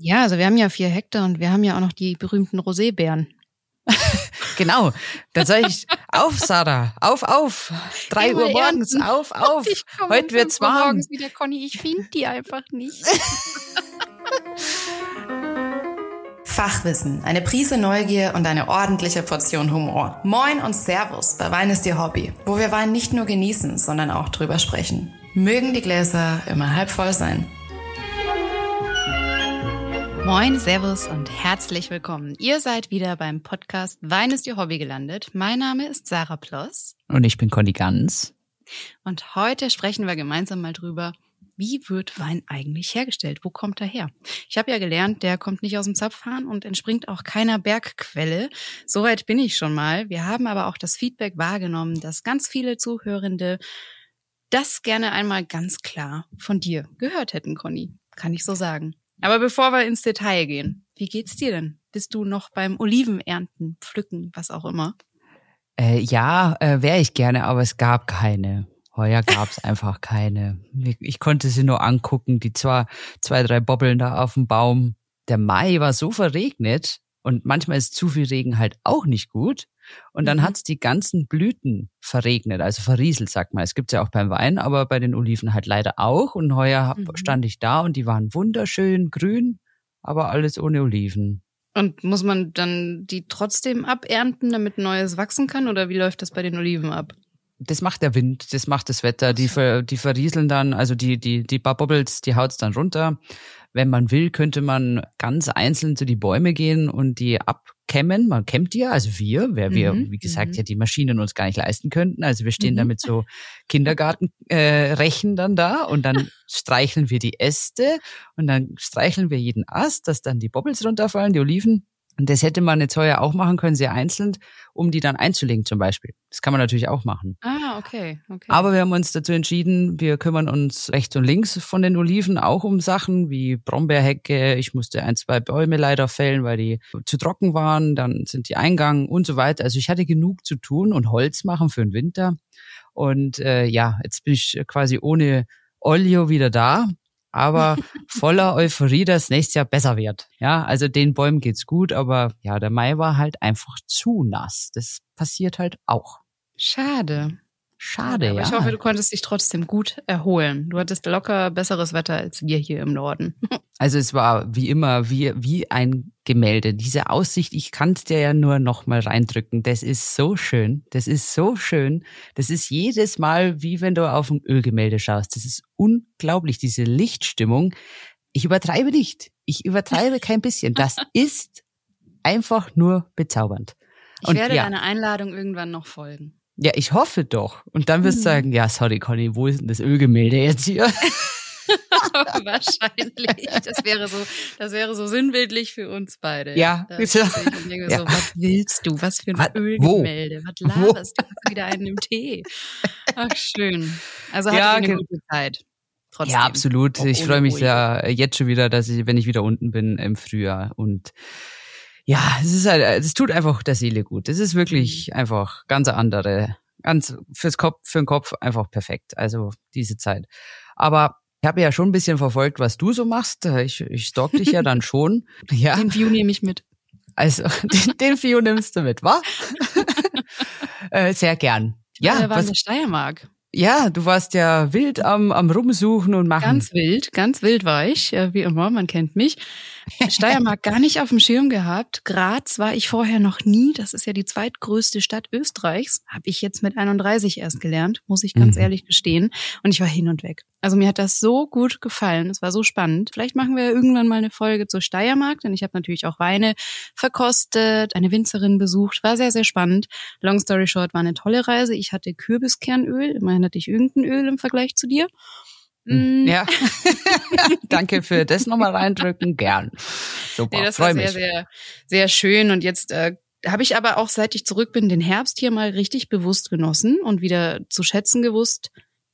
Ja, also wir haben ja vier Hektar und wir haben ja auch noch die berühmten Rosébeeren. genau. Dann sage ich, auf, Sarah, auf, auf. Drei Uhr morgens, ernten. auf, auf. Heute wird's warm. Morgens wieder, Conny, ich finde die einfach nicht. Fachwissen, eine Prise Neugier und eine ordentliche Portion Humor. Moin und Servus bei Wein ist ihr Hobby, wo wir Wein nicht nur genießen, sondern auch drüber sprechen. Mögen die Gläser immer halb voll sein. Moin, Servus und herzlich willkommen. Ihr seid wieder beim Podcast Wein ist Ihr Hobby gelandet. Mein Name ist Sarah Ploss. Und ich bin Conny Ganz. Und heute sprechen wir gemeinsam mal drüber, wie wird Wein eigentlich hergestellt? Wo kommt er her? Ich habe ja gelernt, der kommt nicht aus dem Zapfhahn und entspringt auch keiner Bergquelle. Soweit bin ich schon mal. Wir haben aber auch das Feedback wahrgenommen, dass ganz viele Zuhörende das gerne einmal ganz klar von dir gehört hätten, Conny. Kann ich so sagen. Aber bevor wir ins Detail gehen, wie geht's dir denn? Bist du noch beim Olivenernten, pflücken, was auch immer? Äh, ja, äh, wäre ich gerne, aber es gab keine. Heuer gab's einfach keine. Ich konnte sie nur angucken, die zwar zwei, drei Bobbeln da auf dem Baum. Der Mai war so verregnet und manchmal ist zu viel Regen halt auch nicht gut. Und dann mhm. hat's die ganzen Blüten verregnet, also verrieselt, sagt man. Es gibt's ja auch beim Wein, aber bei den Oliven halt leider auch. Und heuer mhm. stand ich da und die waren wunderschön grün, aber alles ohne Oliven. Und muss man dann die trotzdem abernten, damit Neues wachsen kann? Oder wie läuft das bei den Oliven ab? Das macht der Wind, das macht das Wetter. Die, ver, die verrieseln dann, also die, die, die Bubbles, die haut's dann runter. Wenn man will, könnte man ganz einzeln zu die Bäume gehen und die ab kämmen. Man kämmt die ja, also wir, wer wir, mhm. wie gesagt, mhm. ja die Maschinen uns gar nicht leisten könnten. Also wir stehen mhm. da mit so Kindergartenrechen äh, dann da und dann streicheln wir die Äste und dann streicheln wir jeden Ast, dass dann die Bobbles runterfallen, die Oliven. Und das hätte man jetzt heuer auch machen können, sehr einzeln, um die dann einzulegen zum Beispiel. Das kann man natürlich auch machen. Ah, okay, okay. Aber wir haben uns dazu entschieden, wir kümmern uns rechts und links von den Oliven auch um Sachen wie Brombeerhecke. Ich musste ein, zwei Bäume leider fällen, weil die zu trocken waren. Dann sind die eingegangen und so weiter. Also ich hatte genug zu tun und Holz machen für den Winter. Und äh, ja, jetzt bin ich quasi ohne Olio wieder da aber voller Euphorie, dass nächstes Jahr besser wird. Ja, also den Bäumen geht's gut, aber ja, der Mai war halt einfach zu nass. Das passiert halt auch. Schade. Schade, aber ja. Ich hoffe, du konntest dich trotzdem gut erholen. Du hattest locker besseres Wetter als wir hier im Norden. Also es war wie immer wie, wie ein Gemälde. Diese Aussicht, ich kann es dir ja nur noch mal reindrücken. Das ist so schön. Das ist so schön. Das ist jedes Mal wie wenn du auf ein Ölgemälde schaust. Das ist unglaublich, diese Lichtstimmung. Ich übertreibe nicht. Ich übertreibe kein bisschen. Das ist einfach nur bezaubernd. Ich Und werde ja, deiner Einladung irgendwann noch folgen. Ja, ich hoffe doch. Und dann wirst du mhm. sagen, ja, sorry, Conny, wo ist denn das Ölgemälde jetzt hier? Wahrscheinlich. Das wäre so, das wäre so sinnbildlich für uns beide. Ja. Das, ja. So, was willst du? Was für ein was, Ölgemälde? Wo? Was laberst wo? du? wieder einen im Tee. Ach, schön. Also hatte ja, eine gute Zeit. Trotzdem. Ja, absolut. Ich freue mich ja jetzt schon wieder, dass ich, wenn ich wieder unten bin im Frühjahr und ja, es ist halt, es tut einfach der Seele gut. Es ist wirklich mhm. einfach ganz andere, ganz fürs Kopf, für den Kopf einfach perfekt. Also diese Zeit. Aber ich habe ja schon ein bisschen verfolgt, was du so machst. Ich, ich stalk dich ja dann schon. Ja. Den View nehme ich mit. Also den, den View nimmst du mit, wa? äh, sehr gern. Ja, ja war was, in der Steiermark. Ja, du warst ja wild am, am Rumsuchen und machen. Ganz wild, ganz wild war ich, wie immer, man kennt mich. Steiermark gar nicht auf dem Schirm gehabt. Graz war ich vorher noch nie. Das ist ja die zweitgrößte Stadt Österreichs. Habe ich jetzt mit 31 erst gelernt, muss ich ganz mhm. ehrlich gestehen. Und ich war hin und weg. Also mir hat das so gut gefallen. Es war so spannend. Vielleicht machen wir irgendwann mal eine Folge zur Steiermark, denn ich habe natürlich auch Weine verkostet, eine Winzerin besucht. War sehr, sehr spannend. Long story short, war eine tolle Reise. Ich hatte Kürbiskernöl. Immerhin hatte ich irgendein Öl im Vergleich zu dir. Mm. Ja. Danke für das nochmal reindrücken. Gern. Super. Nee, das war sehr, mich. sehr, sehr schön. Und jetzt äh, habe ich aber auch, seit ich zurück bin, den Herbst hier mal richtig bewusst genossen und wieder zu schätzen gewusst,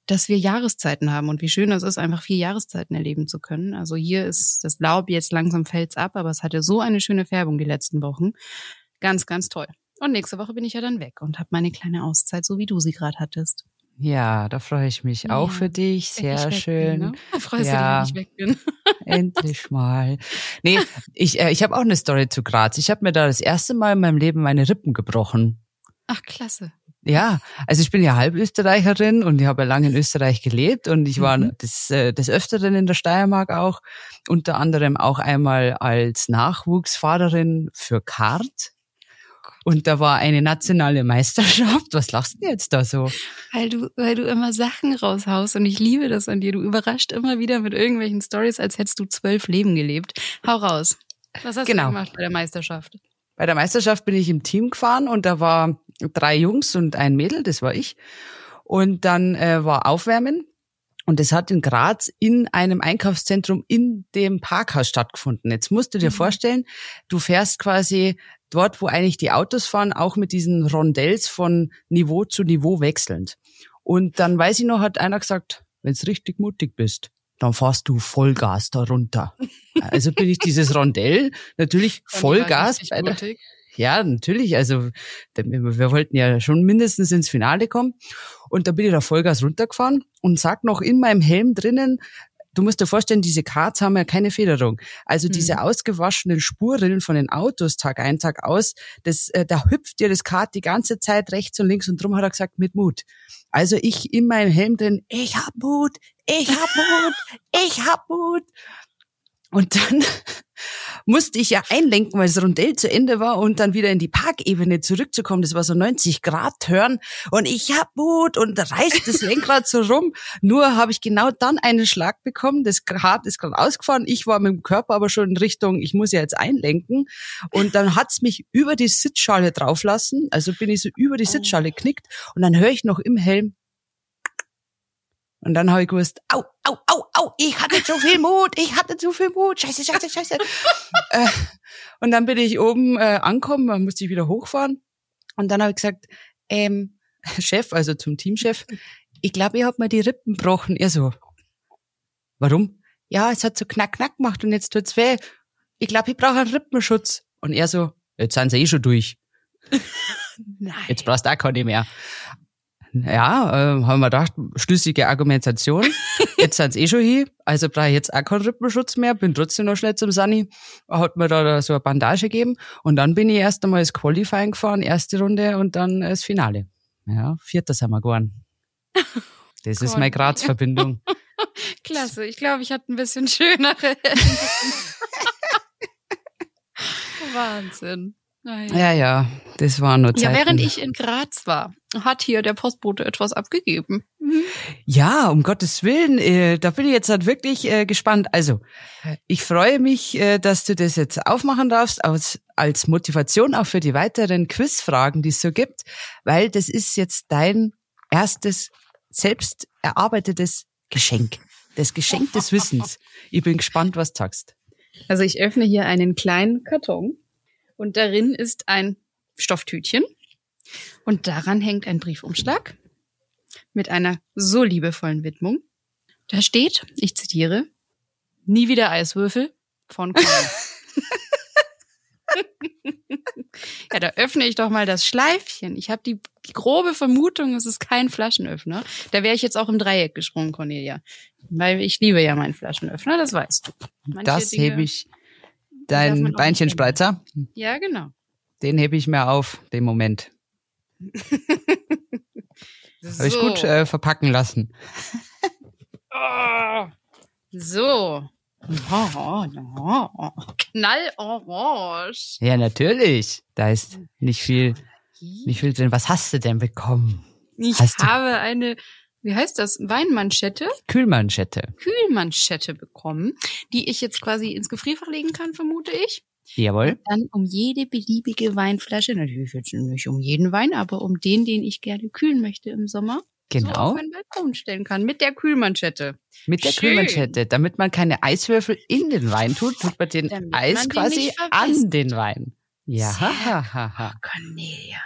dass wir Jahreszeiten haben und wie schön es ist, einfach vier Jahreszeiten erleben zu können. Also hier ist das Laub jetzt langsam fällt's ab, aber es hatte so eine schöne Färbung die letzten Wochen. Ganz, ganz toll. Und nächste Woche bin ich ja dann weg und habe meine kleine Auszeit, so wie du sie gerade hattest. Ja, da freue ich mich Ja, auch für dich. Sehr schön. Bin, ne? Da freust Ja. du dich, wenn ich weg bin. Endlich mal. Nee, ich, äh, ich habe auch eine Story zu Graz. Ich habe mir da das erste Mal in meinem Leben meine Rippen gebrochen. Ach, klasse. Ja, also ich bin ja Halbösterreicherin und ich habe ja lange in Österreich gelebt und ich war Mhm. des, äh, des Öfteren in der Steiermark auch, unter anderem auch einmal als Nachwuchsfahrerin für Kart. Und da war eine nationale Meisterschaft. Was lachst du jetzt da so? Weil du, weil du immer Sachen raushaust und ich liebe das an dir. Du überrascht immer wieder mit irgendwelchen Stories, als hättest du zwölf Leben gelebt. Hau raus. Was hast Genau. du gemacht bei der Meisterschaft? Bei der Meisterschaft bin ich im Team gefahren und da war drei Jungs und ein Mädel, das war ich. Und dann äh, war Aufwärmen und das hat in Graz in einem Einkaufszentrum in dem Parkhaus stattgefunden. Jetzt musst du dir Mhm. vorstellen, du fährst quasi dort, wo eigentlich die Autos fahren, auch mit diesen Rondells von Niveau zu Niveau wechselnd. Und dann weiß ich noch, hat einer gesagt, wenn's richtig mutig bist, dann fahrst du Vollgas da runter. Also bin ich dieses Rondell natürlich Vollgas bei der, mutig. Ja, natürlich. Also wir wollten ja schon mindestens ins Finale kommen. Und da bin ich da Vollgas runtergefahren und sag noch in meinem Helm drinnen, du musst dir vorstellen, diese Karts haben ja keine Federung. Also Mhm. diese ausgewaschenen Spurrillen von den Autos Tag ein, Tag aus, das, äh, da hüpft dir das Kart die ganze Zeit rechts und links und drum hat er gesagt, mit Mut. Also ich in meinem Helm drin, ich hab Mut, ich hab Mut, ich hab Mut. Und dann musste ich ja einlenken, weil das Rondell zu Ende war und dann wieder in die Parkebene zurückzukommen. Das war so 90 Grad Turn und ich hab Mut und reißt das Lenkrad so rum. Nur habe ich genau dann einen Schlag bekommen. Das Rad ist gerade ausgefahren. Ich war mit dem Körper aber schon in Richtung, ich muss ja jetzt einlenken. Und dann hat's mich über die Sitzschale drauflassen. Also bin ich so über die Oh. Sitzschale knickt und dann höre ich noch im Helm, und dann habe ich gewusst, au, au, au, au, ich hatte zu viel Mut, ich hatte zu viel Mut, scheiße, scheiße, scheiße. äh, und dann bin ich oben äh, angekommen, dann musste ich wieder hochfahren. Und dann habe ich gesagt, ähm, Chef, also zum Teamchef, ich glaube, ich hab mir die Rippen gebrochen. Er so, warum? Ja, es hat so knack, knack gemacht und jetzt tut's weh. Ich glaube, ich brauche einen Rippenschutz. Und er so, jetzt sind sie eh schon durch. Nein. Jetzt brauchst du auch keine mehr. Ja, äh, haben wir gedacht, schlüssige Argumentation. Jetzt sind's eh schon hier, also brauche ich jetzt auch keinen Rippenschutz mehr, bin trotzdem noch schnell zum Sunny, hat mir da so eine Bandage gegeben und dann bin ich erst einmal das Qualifying gefahren, erste Runde und dann das Finale. Ja, vierter sind wir geworden. Das ist meine. Graz-Verbindung. Klasse. Ich glaube, ich hatte ein bisschen schönere. Wahnsinn. Ja, ja, das war nur Ja, Zeiten. während ich in Graz war, hat hier der Postbote etwas abgegeben. Mhm. Ja, um Gottes Willen, äh, da bin ich jetzt halt wirklich äh, gespannt. Also, ich freue mich, äh, dass du das jetzt aufmachen darfst, als, als Motivation auch für die weiteren Quizfragen, die es so gibt, weil das ist jetzt dein erstes selbst erarbeitetes Geschenk. Das Geschenk des Wissens. Ich bin gespannt, was du sagst. Also ich öffne hier einen kleinen Karton und darin ist ein Stofftütchen und daran hängt ein Briefumschlag mit einer so liebevollen Widmung. Da steht, ich zitiere, nie wieder Eiswürfel von Conny. ja, da öffne ich doch mal das Schleifchen. Ich habe die, die grobe Vermutung, es ist kein Flaschenöffner. Da wäre ich jetzt auch im Dreieck gesprungen, Cornelia. Weil ich liebe ja meinen Flaschenöffner, das weißt du. Manche das Dinge- hebe ich. Dein Beinchenspreizer, Ja, genau. den hebe ich mir auf, den Moment. Habe ich gut äh, verpacken lassen. Oh. So. Oh, oh, Knallorange. Ja, natürlich. Da ist nicht viel, nicht viel drin. Was hast du denn bekommen? Ich Hast du- habe eine, wie heißt das, Weinmanschette, Kühlmanschette. Kühlmanschette bekommen, die ich jetzt quasi ins Gefrierfach legen kann, vermute ich. Jawohl. Dann um jede beliebige Weinflasche, natürlich jetzt nicht um jeden Wein, aber um den, den ich gerne kühlen möchte im Sommer, so auf Genau. meinen Balkon stellen kann mit der Kühlmanschette. Mit der Schön. Kühlmanschette. Damit man keine Eiswürfel in den Wein tut, tut man den Damit Eis man den quasi verwässert. an den Wein. Ja. Ha, ha. Cornelia,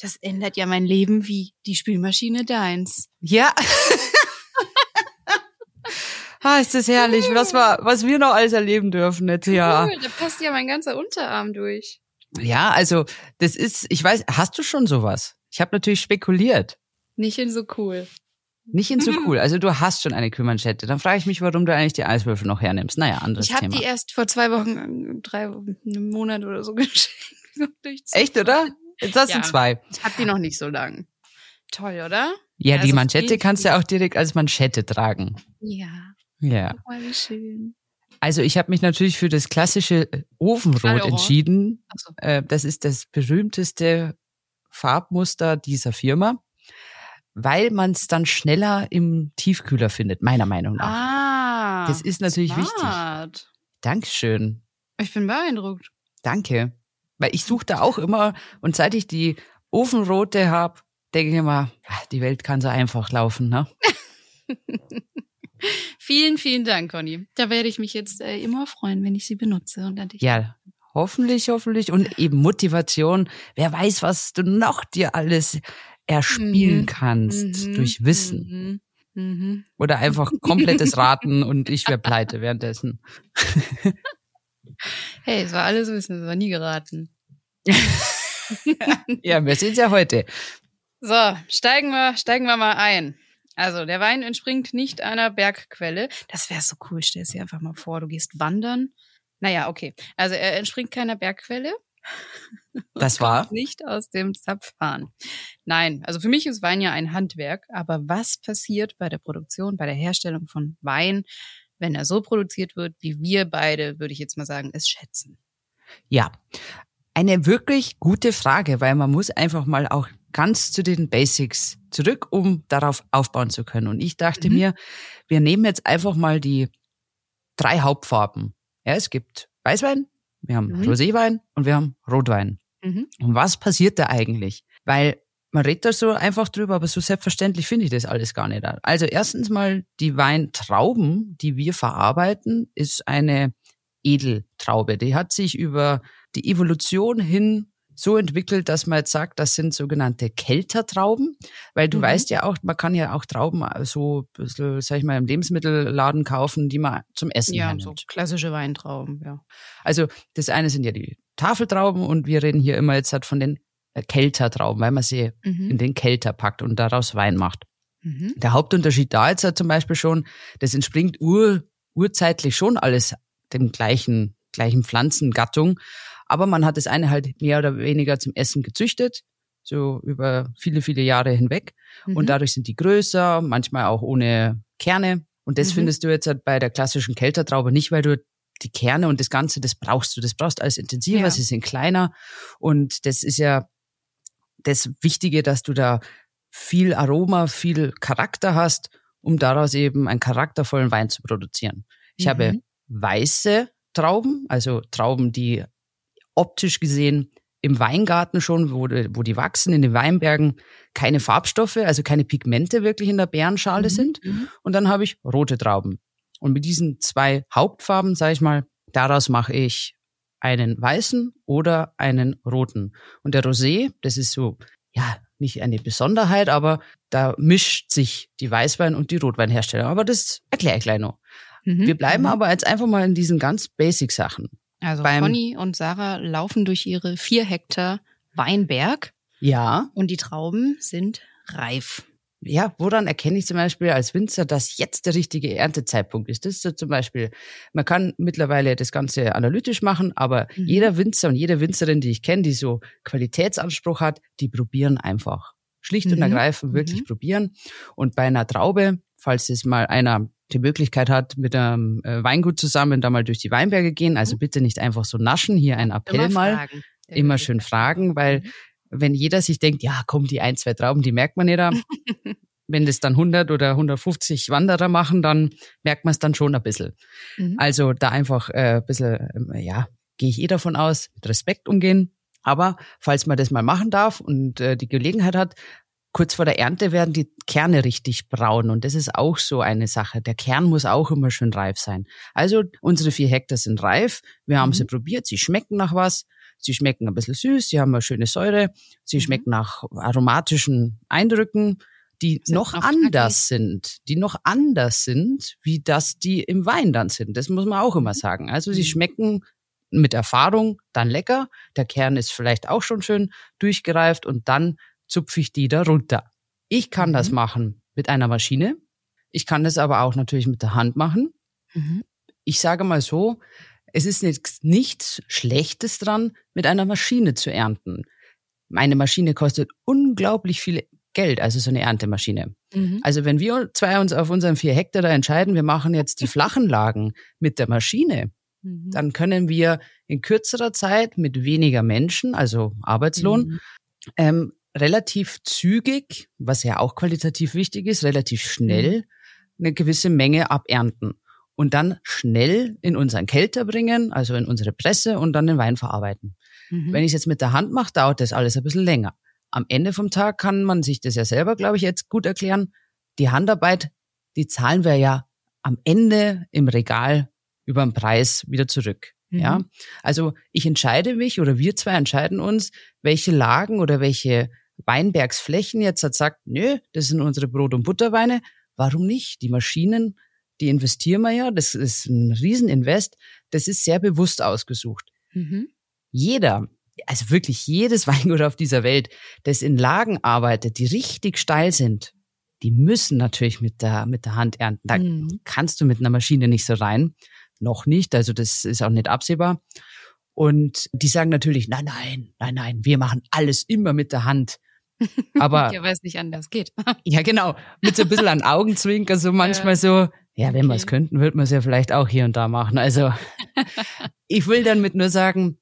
das ändert ja mein Leben wie die Spülmaschine deins. Ja. ah, ist das herrlich, was wir, was wir noch alles erleben dürfen jetzt ja. Cool, da passt ja mein ganzer Unterarm durch. Ja, also das ist, ich weiß, hast du schon sowas? Ich habe natürlich spekuliert. Nicht in so cool. Nicht in so cool. Also du hast schon eine Kühlmanschette. Dann frage ich mich, warum du eigentlich die Eiswürfel noch hernimmst. Naja, anderes Ich habe Thema. die erst vor zwei Wochen, drei, einen Monat oder so geschenkt. Echt, oder? Jetzt hast Ja. du zwei. Ich habe die noch nicht so lang. Toll, oder? Ja, Also die Manschette kannst du vielen- auch direkt als Manschette tragen. Ja. Ja. Mal, wie schön. Also ich habe mich natürlich für das klassische äh, Ofenrot Knallorange. entschieden. So. Äh, das ist das berühmteste Farbmuster dieser Firma, weil man es dann schneller im Tiefkühler findet, meiner Meinung nach. Ah. Das ist natürlich wichtig. smart. Dankeschön. Ich bin beeindruckt. Danke. Weil ich suche da auch immer und seit ich die Ofenrote habe, denke ich immer, ah, die Welt kann so einfach laufen, ne? Vielen, vielen Dank, Conny. Da werde ich mich jetzt äh, immer freuen, wenn ich sie benutze und an dich. Ja, hoffentlich, hoffentlich. Und eben Motivation. Wer weiß, was du noch dir alles erspielen Mhm. kannst Mhm, durch Wissen. Mhm. Mhm. Oder einfach komplettes Raten und ich wäre pleite währenddessen. Hey, es war alles Wissen, es war nie geraten. Ja, wir sehen ja heute. So, steigen wir, steigen wir mal ein. Also, der Wein entspringt nicht einer Bergquelle. Das wäre so cool. Stell es dir einfach mal vor, du gehst wandern. Naja, okay. Also, er entspringt keiner Bergquelle. Das war. Nicht aus dem Zapfhahn. Nein, also für mich ist Wein ja ein Handwerk. Aber was passiert bei der Produktion, bei der Herstellung von Wein, wenn er so produziert wird, wie wir beide, würde ich jetzt mal sagen, es schätzen? Ja. Eine wirklich gute Frage, weil man muss einfach mal auch ganz zu den Basics zurück, um darauf aufbauen zu können. Und ich dachte Mhm. mir, wir nehmen jetzt einfach mal die drei Hauptfarben. Ja, es gibt Weißwein, wir haben Mhm. Roséwein und wir haben Rotwein. Mhm. Und was passiert da eigentlich? Weil man redet da so einfach drüber, aber so selbstverständlich finde ich das alles gar nicht. Also erstens mal die Weintrauben, die wir verarbeiten, ist eine Edeltraube. Die hat sich über die Evolution hin so entwickelt, dass man jetzt sagt, das sind sogenannte Keltertrauben, weil du Mhm. weißt ja auch, man kann ja auch Trauben so, ein bisschen, sag ich mal, im Lebensmittelladen kaufen, die man zum Essen Ja, so klassische Weintrauben, ja. Also das eine sind ja die Tafeltrauben und wir reden hier immer jetzt halt von den äh, Keltertrauben, weil man sie Mhm. in den Kelter packt und daraus Wein macht. Mhm. Der Hauptunterschied da jetzt halt zum Beispiel schon, das entspringt ur, urzeitlich schon alles dem gleichen, gleichen Pflanzengattung, aber man hat das eine halt mehr oder weniger zum Essen gezüchtet, so über viele, viele Jahre hinweg Mhm. und dadurch sind die größer, manchmal auch ohne Kerne. Und das Mhm. findest du jetzt halt bei der klassischen Keltertraube nicht, weil du die Kerne und das Ganze, das brauchst du. Das brauchst alles intensiver, Ja. sie sind kleiner. Und das ist ja das Wichtige, dass du da viel Aroma, viel Charakter hast, um daraus eben einen charaktervollen Wein zu produzieren. Ich Mhm. habe weiße Trauben, also Trauben, die optisch gesehen im Weingarten schon, wo, die- wo die wachsen, in den Weinbergen, keine Farbstoffe, also keine Pigmente wirklich in der Beerenschale Mhm. sind. Mhm. Und dann habe ich rote Trauben. Und mit diesen zwei Hauptfarben, sage ich mal, daraus mache ich einen weißen oder einen roten. Und der Rosé, das ist so, ja, nicht eine Besonderheit, aber da mischt sich die Weißwein- und die Rotweinherstellung. Aber das erkläre ich gleich noch. Mhm. Wir bleiben Mhm. aber jetzt einfach mal in diesen ganz Basic-Sachen. Also beim- Conny und Sarah laufen durch ihre vier Hektar Weinberg Ja, und die Trauben sind reif. Ja, woran erkenne ich zum Beispiel als Winzer, dass jetzt der richtige Erntezeitpunkt ist? Das ist so zum Beispiel, man kann mittlerweile das Ganze analytisch machen, aber Mhm. jeder Winzer und jede Winzerin, die ich kenne, die so Qualitätsanspruch hat, die probieren einfach. Schlicht und Mhm. ergreifend wirklich Mhm. probieren. Und bei einer Traube, falls es mal einer die Möglichkeit hat, mit einem äh, Weingut zusammen da mal durch die Weinberge gehen, also bitte nicht einfach so naschen, hier ein Appell Immer mal fragen. Immer schön fragen, weil Mhm. Wenn jeder sich denkt, ja, komm, die ein, zwei Trauben, die merkt man nicht da. wenn das dann 100 oder 150 Wanderer machen, dann merkt man es dann schon ein bisschen. Mhm. Also da einfach äh, ein bisschen, ähm, ja, gehe ich eh davon aus, mit Respekt umgehen. Aber falls man das mal machen darf und äh, die Gelegenheit hat, kurz vor der Ernte werden die Kerne richtig braun. Und das ist auch so eine Sache. Der Kern muss auch immer schön reif sein. Also unsere vier Hektar sind reif. Wir haben Mhm. sie probiert. Sie schmecken nach was. Sie schmecken ein bisschen süß. Sie haben eine schöne Säure. Sie Mhm. schmecken nach aromatischen Eindrücken, die Sind noch anders sind. Die noch anders sind, wie das die im Wein dann sind. Das muss man auch immer sagen. Also sie Mhm. schmecken mit Erfahrung dann lecker. Der Kern ist vielleicht auch schon schön durchgereift und dann zupfe ich die da runter. Ich kann das Mhm. machen mit einer Maschine. Ich kann das aber auch natürlich mit der Hand machen. Mhm. Ich sage mal so, es ist nichts, nichts Schlechtes dran, mit einer Maschine zu ernten. Meine Maschine kostet unglaublich viel Geld, also so eine Erntemaschine. Mhm. Also wenn wir zwei uns auf unseren vier Hektar da entscheiden, wir machen jetzt die flachen Lagen mit der Maschine, Mhm. dann können wir in kürzerer Zeit mit weniger Menschen, also Arbeitslohn, Mhm. ähm, relativ zügig, was ja auch qualitativ wichtig ist, relativ schnell eine gewisse Menge abernten und dann schnell in unseren Kelter bringen, also in unsere Presse und dann den Wein verarbeiten. Mhm. Wenn ich es jetzt mit der Hand mache, dauert das alles ein bisschen länger. Am Ende vom Tag kann man sich das ja selber, glaube ich, jetzt gut erklären. Die Handarbeit, die zahlen wir ja am Ende im Regal über den Preis wieder zurück. Mhm. Ja, also ich entscheide mich oder wir zwei entscheiden uns, welche Lagen oder welche Weinbergsflächen jetzt hat sagt, nö, das sind unsere Brot- und Butterweine. Warum nicht? Die Maschinen, die investieren wir ja. Das ist ein Rieseninvest. Das ist sehr bewusst ausgesucht Mhm. jeder, also wirklich jedes Weingut auf dieser Welt, das in Lagen arbeitet, die richtig steil sind, die müssen natürlich mit der, mit der Hand ernten. Da Mhm. kannst du mit einer Maschine nicht so rein. Noch nicht, also das ist auch nicht absehbar. Und die sagen natürlich, nein, nein, nein, nein, wir machen alles immer mit der Hand. Aber Ja, weil es nicht anders geht. ja, genau. Mit so ein bisschen an Augenzwinker, so manchmal so, ja, wenn wir es Okay. könnten, würde man es ja vielleicht auch hier und da machen. Also ich will damit nur sagen,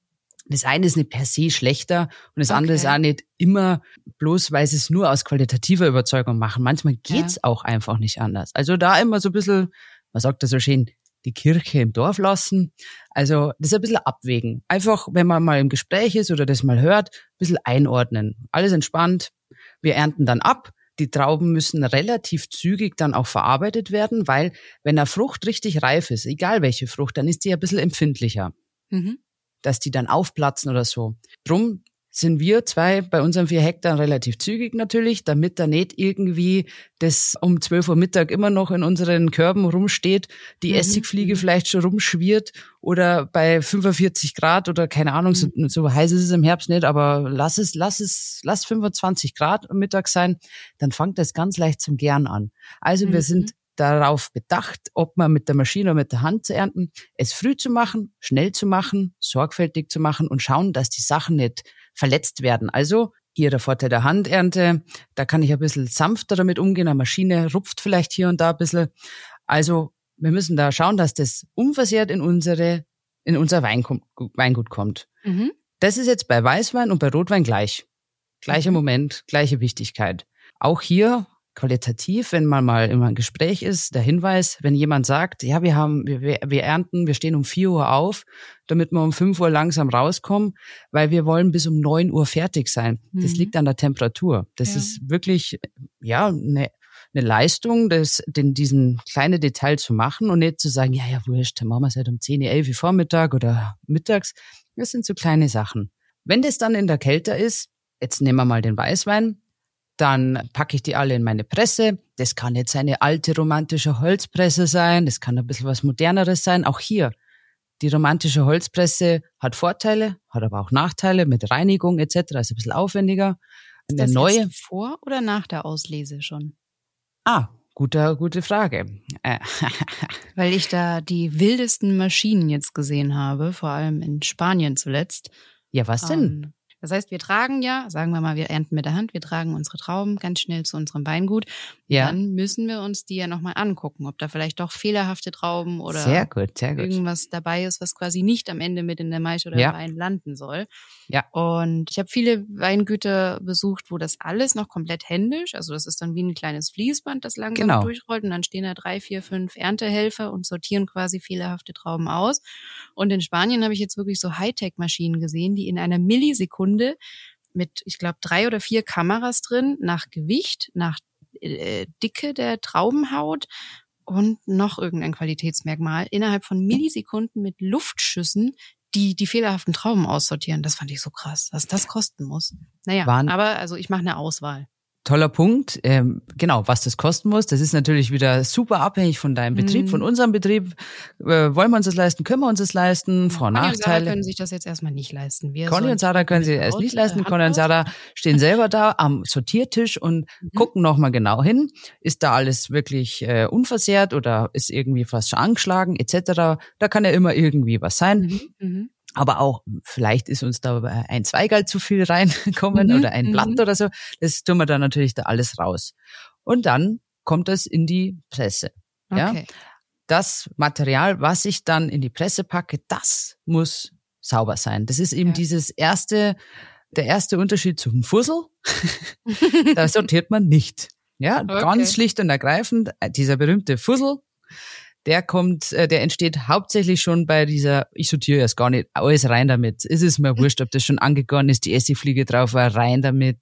das eine ist nicht per se schlechter und das andere ist Okay. auch nicht immer bloß, weil sie es nur aus qualitativer Überzeugung machen. Manchmal geht's auch einfach nicht anders. Also da immer so ein bisschen, man sagt das so schön, die Kirche im Dorf lassen. Also das ein bisschen abwägen. Einfach, wenn man mal im Gespräch ist oder das mal hört, ein bisschen einordnen. Alles entspannt. Wir ernten dann ab. Die Trauben müssen relativ zügig dann auch verarbeitet werden, weil wenn eine Frucht richtig reif ist, egal welche Frucht, dann ist die ein bisschen empfindlicher Mhm. dass die dann aufplatzen oder so. Drum sind wir zwei bei unseren vier Hektar relativ zügig natürlich, damit da nicht irgendwie das um 12 Uhr Mittag immer noch in unseren Körben rumsteht, die Mhm. Essigfliege Mhm. vielleicht schon rumschwirrt oder bei 45 Grad oder keine Ahnung, so, Mhm. so heiß ist es im Herbst nicht, aber lass es, lass es, lass 25 Grad am Mittag sein, dann fängt das ganz leicht zum Gern an. Also wir Mhm. sind darauf bedacht, ob man mit der Maschine oder mit der Hand zu ernten, es früh zu machen, schnell zu machen, sorgfältig zu machen und schauen, dass die Sachen nicht verletzt werden. Also hier der Vorteil der Handernte, da kann ich ein bisschen sanfter damit umgehen, eine Maschine rupft vielleicht hier und da ein bisschen. Also wir müssen da schauen, dass das unversehrt in unsere, in unser Weingut, Weingut kommt. Mhm. Das ist jetzt bei Weißwein und bei Rotwein gleich. Gleicher Mhm. Moment, gleiche Wichtigkeit. Auch hier qualitativ, wenn man mal in einem Gespräch ist, der Hinweis, wenn jemand sagt, ja, wir haben, wir, wir, ernten, wir stehen um 4 Uhr auf, damit wir um 5 Uhr langsam rauskommen, weil wir wollen bis um 9 Uhr fertig sein. Das Mhm. liegt an der Temperatur. Das Ja. ist wirklich, ja, eine, eine Leistung, das, den, diesen kleine Detail zu machen und nicht zu sagen, ja, ja, wurscht, dann machen wir es halt um 10, 11 Uhr Vormittag oder mittags. Das sind so kleine Sachen. Wenn das dann in der Kälte ist, jetzt nehmen wir mal den Weißwein, dann packe ich die alle in meine Presse. Das kann jetzt eine alte romantische Holzpresse sein, das kann ein bisschen was moderneres sein. Auch hier, die romantische Holzpresse hat Vorteile, hat aber auch Nachteile mit Reinigung etc., ist ein bisschen aufwendiger. Ist das neue, vor oder nach der Auslese schon? ah, guter, gute Frage. Äh, Weil ich da die wildesten Maschinen jetzt gesehen habe, vor allem in Spanien zuletzt. ja, was denn? Ähm, Das heißt, wir tragen ja, sagen wir mal, wir ernten mit der Hand, wir tragen unsere Trauben ganz schnell zu unserem Weingut. Ja, Dann müssen wir uns die ja nochmal angucken, ob da vielleicht doch fehlerhafte Trauben oder sehr gut, sehr gut. irgendwas dabei ist, was quasi nicht am Ende mit in der Maische oder Ja. Wein landen soll. Ja. Und ich habe viele Weingüter besucht, wo das alles noch komplett händisch, also das ist dann wie ein kleines Fließband, das langsam Genau. durchrollt und dann stehen da drei, vier, fünf Erntehelfer und sortieren quasi fehlerhafte Trauben aus. Und in Spanien habe ich jetzt wirklich so Hightech-Maschinen gesehen, die in einer Millisekunde mit, ich glaube, drei oder vier Kameras drin, nach Gewicht, nach äh, Dicke der Traubenhaut und noch irgendein Qualitätsmerkmal innerhalb von Millisekunden mit Luftschüssen die die fehlerhaften Trauben aussortieren. Das fand ich so krass, was das kosten muss. Naja, Waren- aber also ich mache eine Auswahl. Toller Punkt. Ähm, genau, was das kosten muss, das ist natürlich wieder super abhängig von deinem Betrieb, Mhm. von unserem Betrieb. Äh, wollen wir uns das leisten? Können wir uns das leisten? Vor- und Conny und Sarah Nachteile. können sich das jetzt erstmal nicht leisten. Wir Conny und Sarah können sich mit erst nicht leisten. äh, Conny und Hand Sarah stehen selber da am Sortiertisch und Mhm. gucken nochmal genau hin. Ist da alles wirklich äh, unversehrt oder ist irgendwie was schon angeschlagen etc. Da kann ja immer irgendwie was sein. Mhm. Mhm. Aber auch vielleicht ist uns da ein Zweigerl zu viel reinkommen Mhm, oder ein mhm. Blatt oder so. Das tun wir dann natürlich da alles raus. Und dann kommt das in die Presse. Ja? Okay. das Material, was ich dann in die Presse packe, das muss sauber sein. Das ist eben Ja. dieses erste, der erste Unterschied zum Fussel. da sortiert man nicht. Ja, Okay. ganz schlicht und ergreifend, äh, dieser berühmte Fussel, der kommt, äh, der entsteht hauptsächlich schon bei dieser, ich sortiere erst gar nicht, alles rein damit. Es ist mir wurscht, ob das schon angegoren ist, die Essigfliege drauf war, rein damit.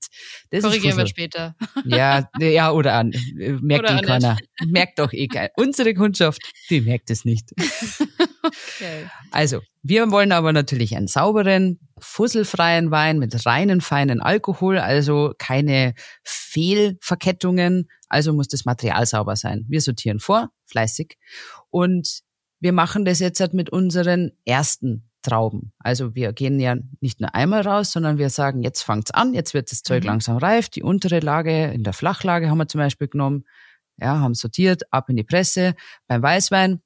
Das Korrigieren wir später. Ja, ja, oder an, merkt Oder eh keiner. Merkt doch eh keiner. Unsere Kundschaft, die merkt es nicht. Okay. Also, wir wollen aber natürlich einen sauberen, fusselfreien Wein mit reinen, feinen Alkohol, also keine Fehlverkettungen. Also muss das Material sauber sein. Wir sortieren vor, fleißig. Und wir machen das jetzt halt mit unseren ersten Trauben. Also wir gehen ja nicht nur einmal raus, sondern wir sagen, jetzt fangt's an, jetzt wird das Zeug Mhm. langsam reif. Die untere Lage, in der Flachlage haben wir zum Beispiel genommen, ja, haben sortiert, ab in die Presse. Beim Weißwein,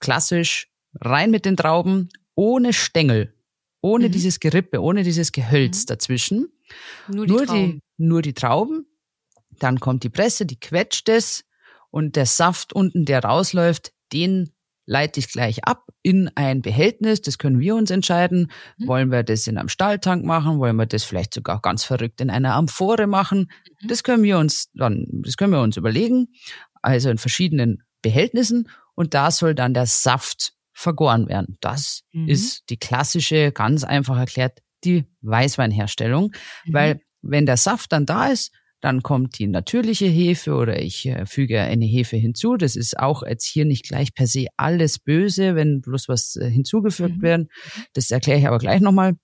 klassisch, rein mit den Trauben, ohne Stängel, ohne Mhm. dieses Gerippe, ohne dieses Gehölz Mhm. dazwischen. Nur die nur, Trauben. die, nur die Trauben. Dann kommt die Presse, die quetscht es und der Saft unten, der rausläuft, den leite ich gleich ab in ein Behältnis. Das können wir uns entscheiden. Mhm. Wollen wir das in einem Stahltank machen? Wollen wir das vielleicht sogar ganz verrückt in einer Amphore machen? Mhm. Das können wir uns dann, das können wir uns überlegen. Also in verschiedenen Behältnissen. Und da soll dann der Saft vergoren werden. Das Mhm. ist die klassische, ganz einfach erklärt, die Weißweinherstellung. Mhm. Weil wenn der Saft dann da ist, dann kommt die natürliche Hefe oder ich äh, füge eine Hefe hinzu. Das ist auch jetzt hier nicht gleich per se alles böse, wenn bloß was äh, hinzugefügt Mhm. werden. Das erkläre ich aber gleich nochmal.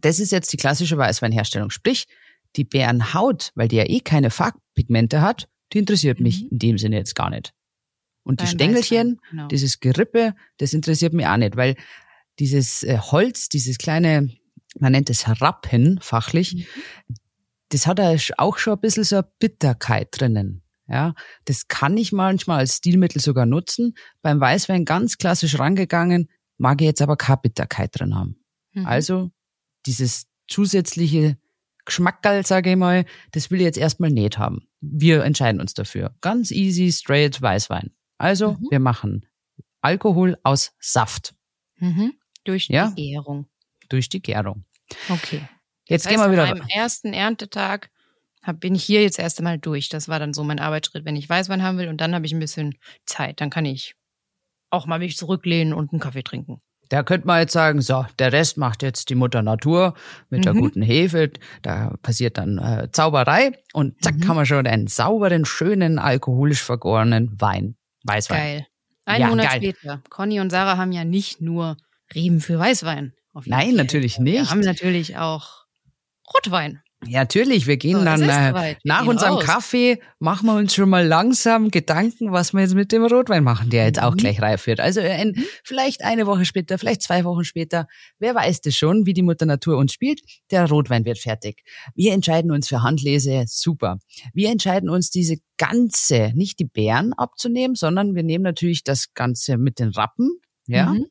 Das ist jetzt die klassische Weißweinherstellung. Sprich, die Bärenhaut, weil die ja eh keine Farbpigmente hat, die interessiert mich Mhm. in dem Sinne jetzt gar nicht. Und die Beim Stängelchen, Weißwein, genau. dieses Gerippe, das interessiert mich auch nicht, weil dieses äh, Holz, dieses kleine, man nennt es Rappen fachlich, Mhm. Das hat ja auch schon ein bisschen so eine Bitterkeit drinnen. Ja, das kann ich manchmal als Stilmittel sogar nutzen. Beim Weißwein ganz klassisch rangegangen, mag ich jetzt aber keine Bitterkeit drin haben. Mhm. Also dieses zusätzliche Geschmackerl, sage ich mal, das will ich jetzt erstmal nicht haben. Wir entscheiden uns dafür. Ganz easy, straight Weißwein. Also Mhm. wir machen Alkohol aus Saft Mhm. Durch Ja. die Gärung. durch die Gärung. Okay. Jetzt Das gehen wir wieder. Meinem ersten Erntetag hab, bin ich hier jetzt erst einmal durch. Das war dann so mein Arbeitsschritt, wenn ich Weißwein haben will. Und dann habe ich ein bisschen Zeit. Dann kann ich auch mal mich zurücklehnen und einen Kaffee trinken. Da könnte man jetzt sagen, so, der Rest macht jetzt die Mutter Natur mit der Mhm. guten Hefe. Da passiert dann äh, Zauberei und zack, Mhm. haben wir schon einen sauberen, schönen, alkoholisch vergorenen Wein. Weißwein. Geil. Ein Ja, Monat geil. später. Conny und Sarah haben ja nicht nur Reben für Weißwein. Nein, Fall. natürlich Wir nicht. haben natürlich auch Rotwein. Ja, natürlich, wir gehen So, dann äh, nach gehen unserem raus. Kaffee, machen wir uns schon mal langsam Gedanken, was wir jetzt mit dem Rotwein machen, der jetzt auch Mhm. gleich reif wird. Also ein, vielleicht eine Woche später, vielleicht zwei Wochen später, wer weiß das schon, wie die Mutter Natur uns spielt, der Rotwein wird fertig. Wir entscheiden uns für Handlese, super. Wir entscheiden uns diese ganze, nicht die Beeren abzunehmen, sondern wir nehmen natürlich das Ganze mit den Rappen, ja, Mhm.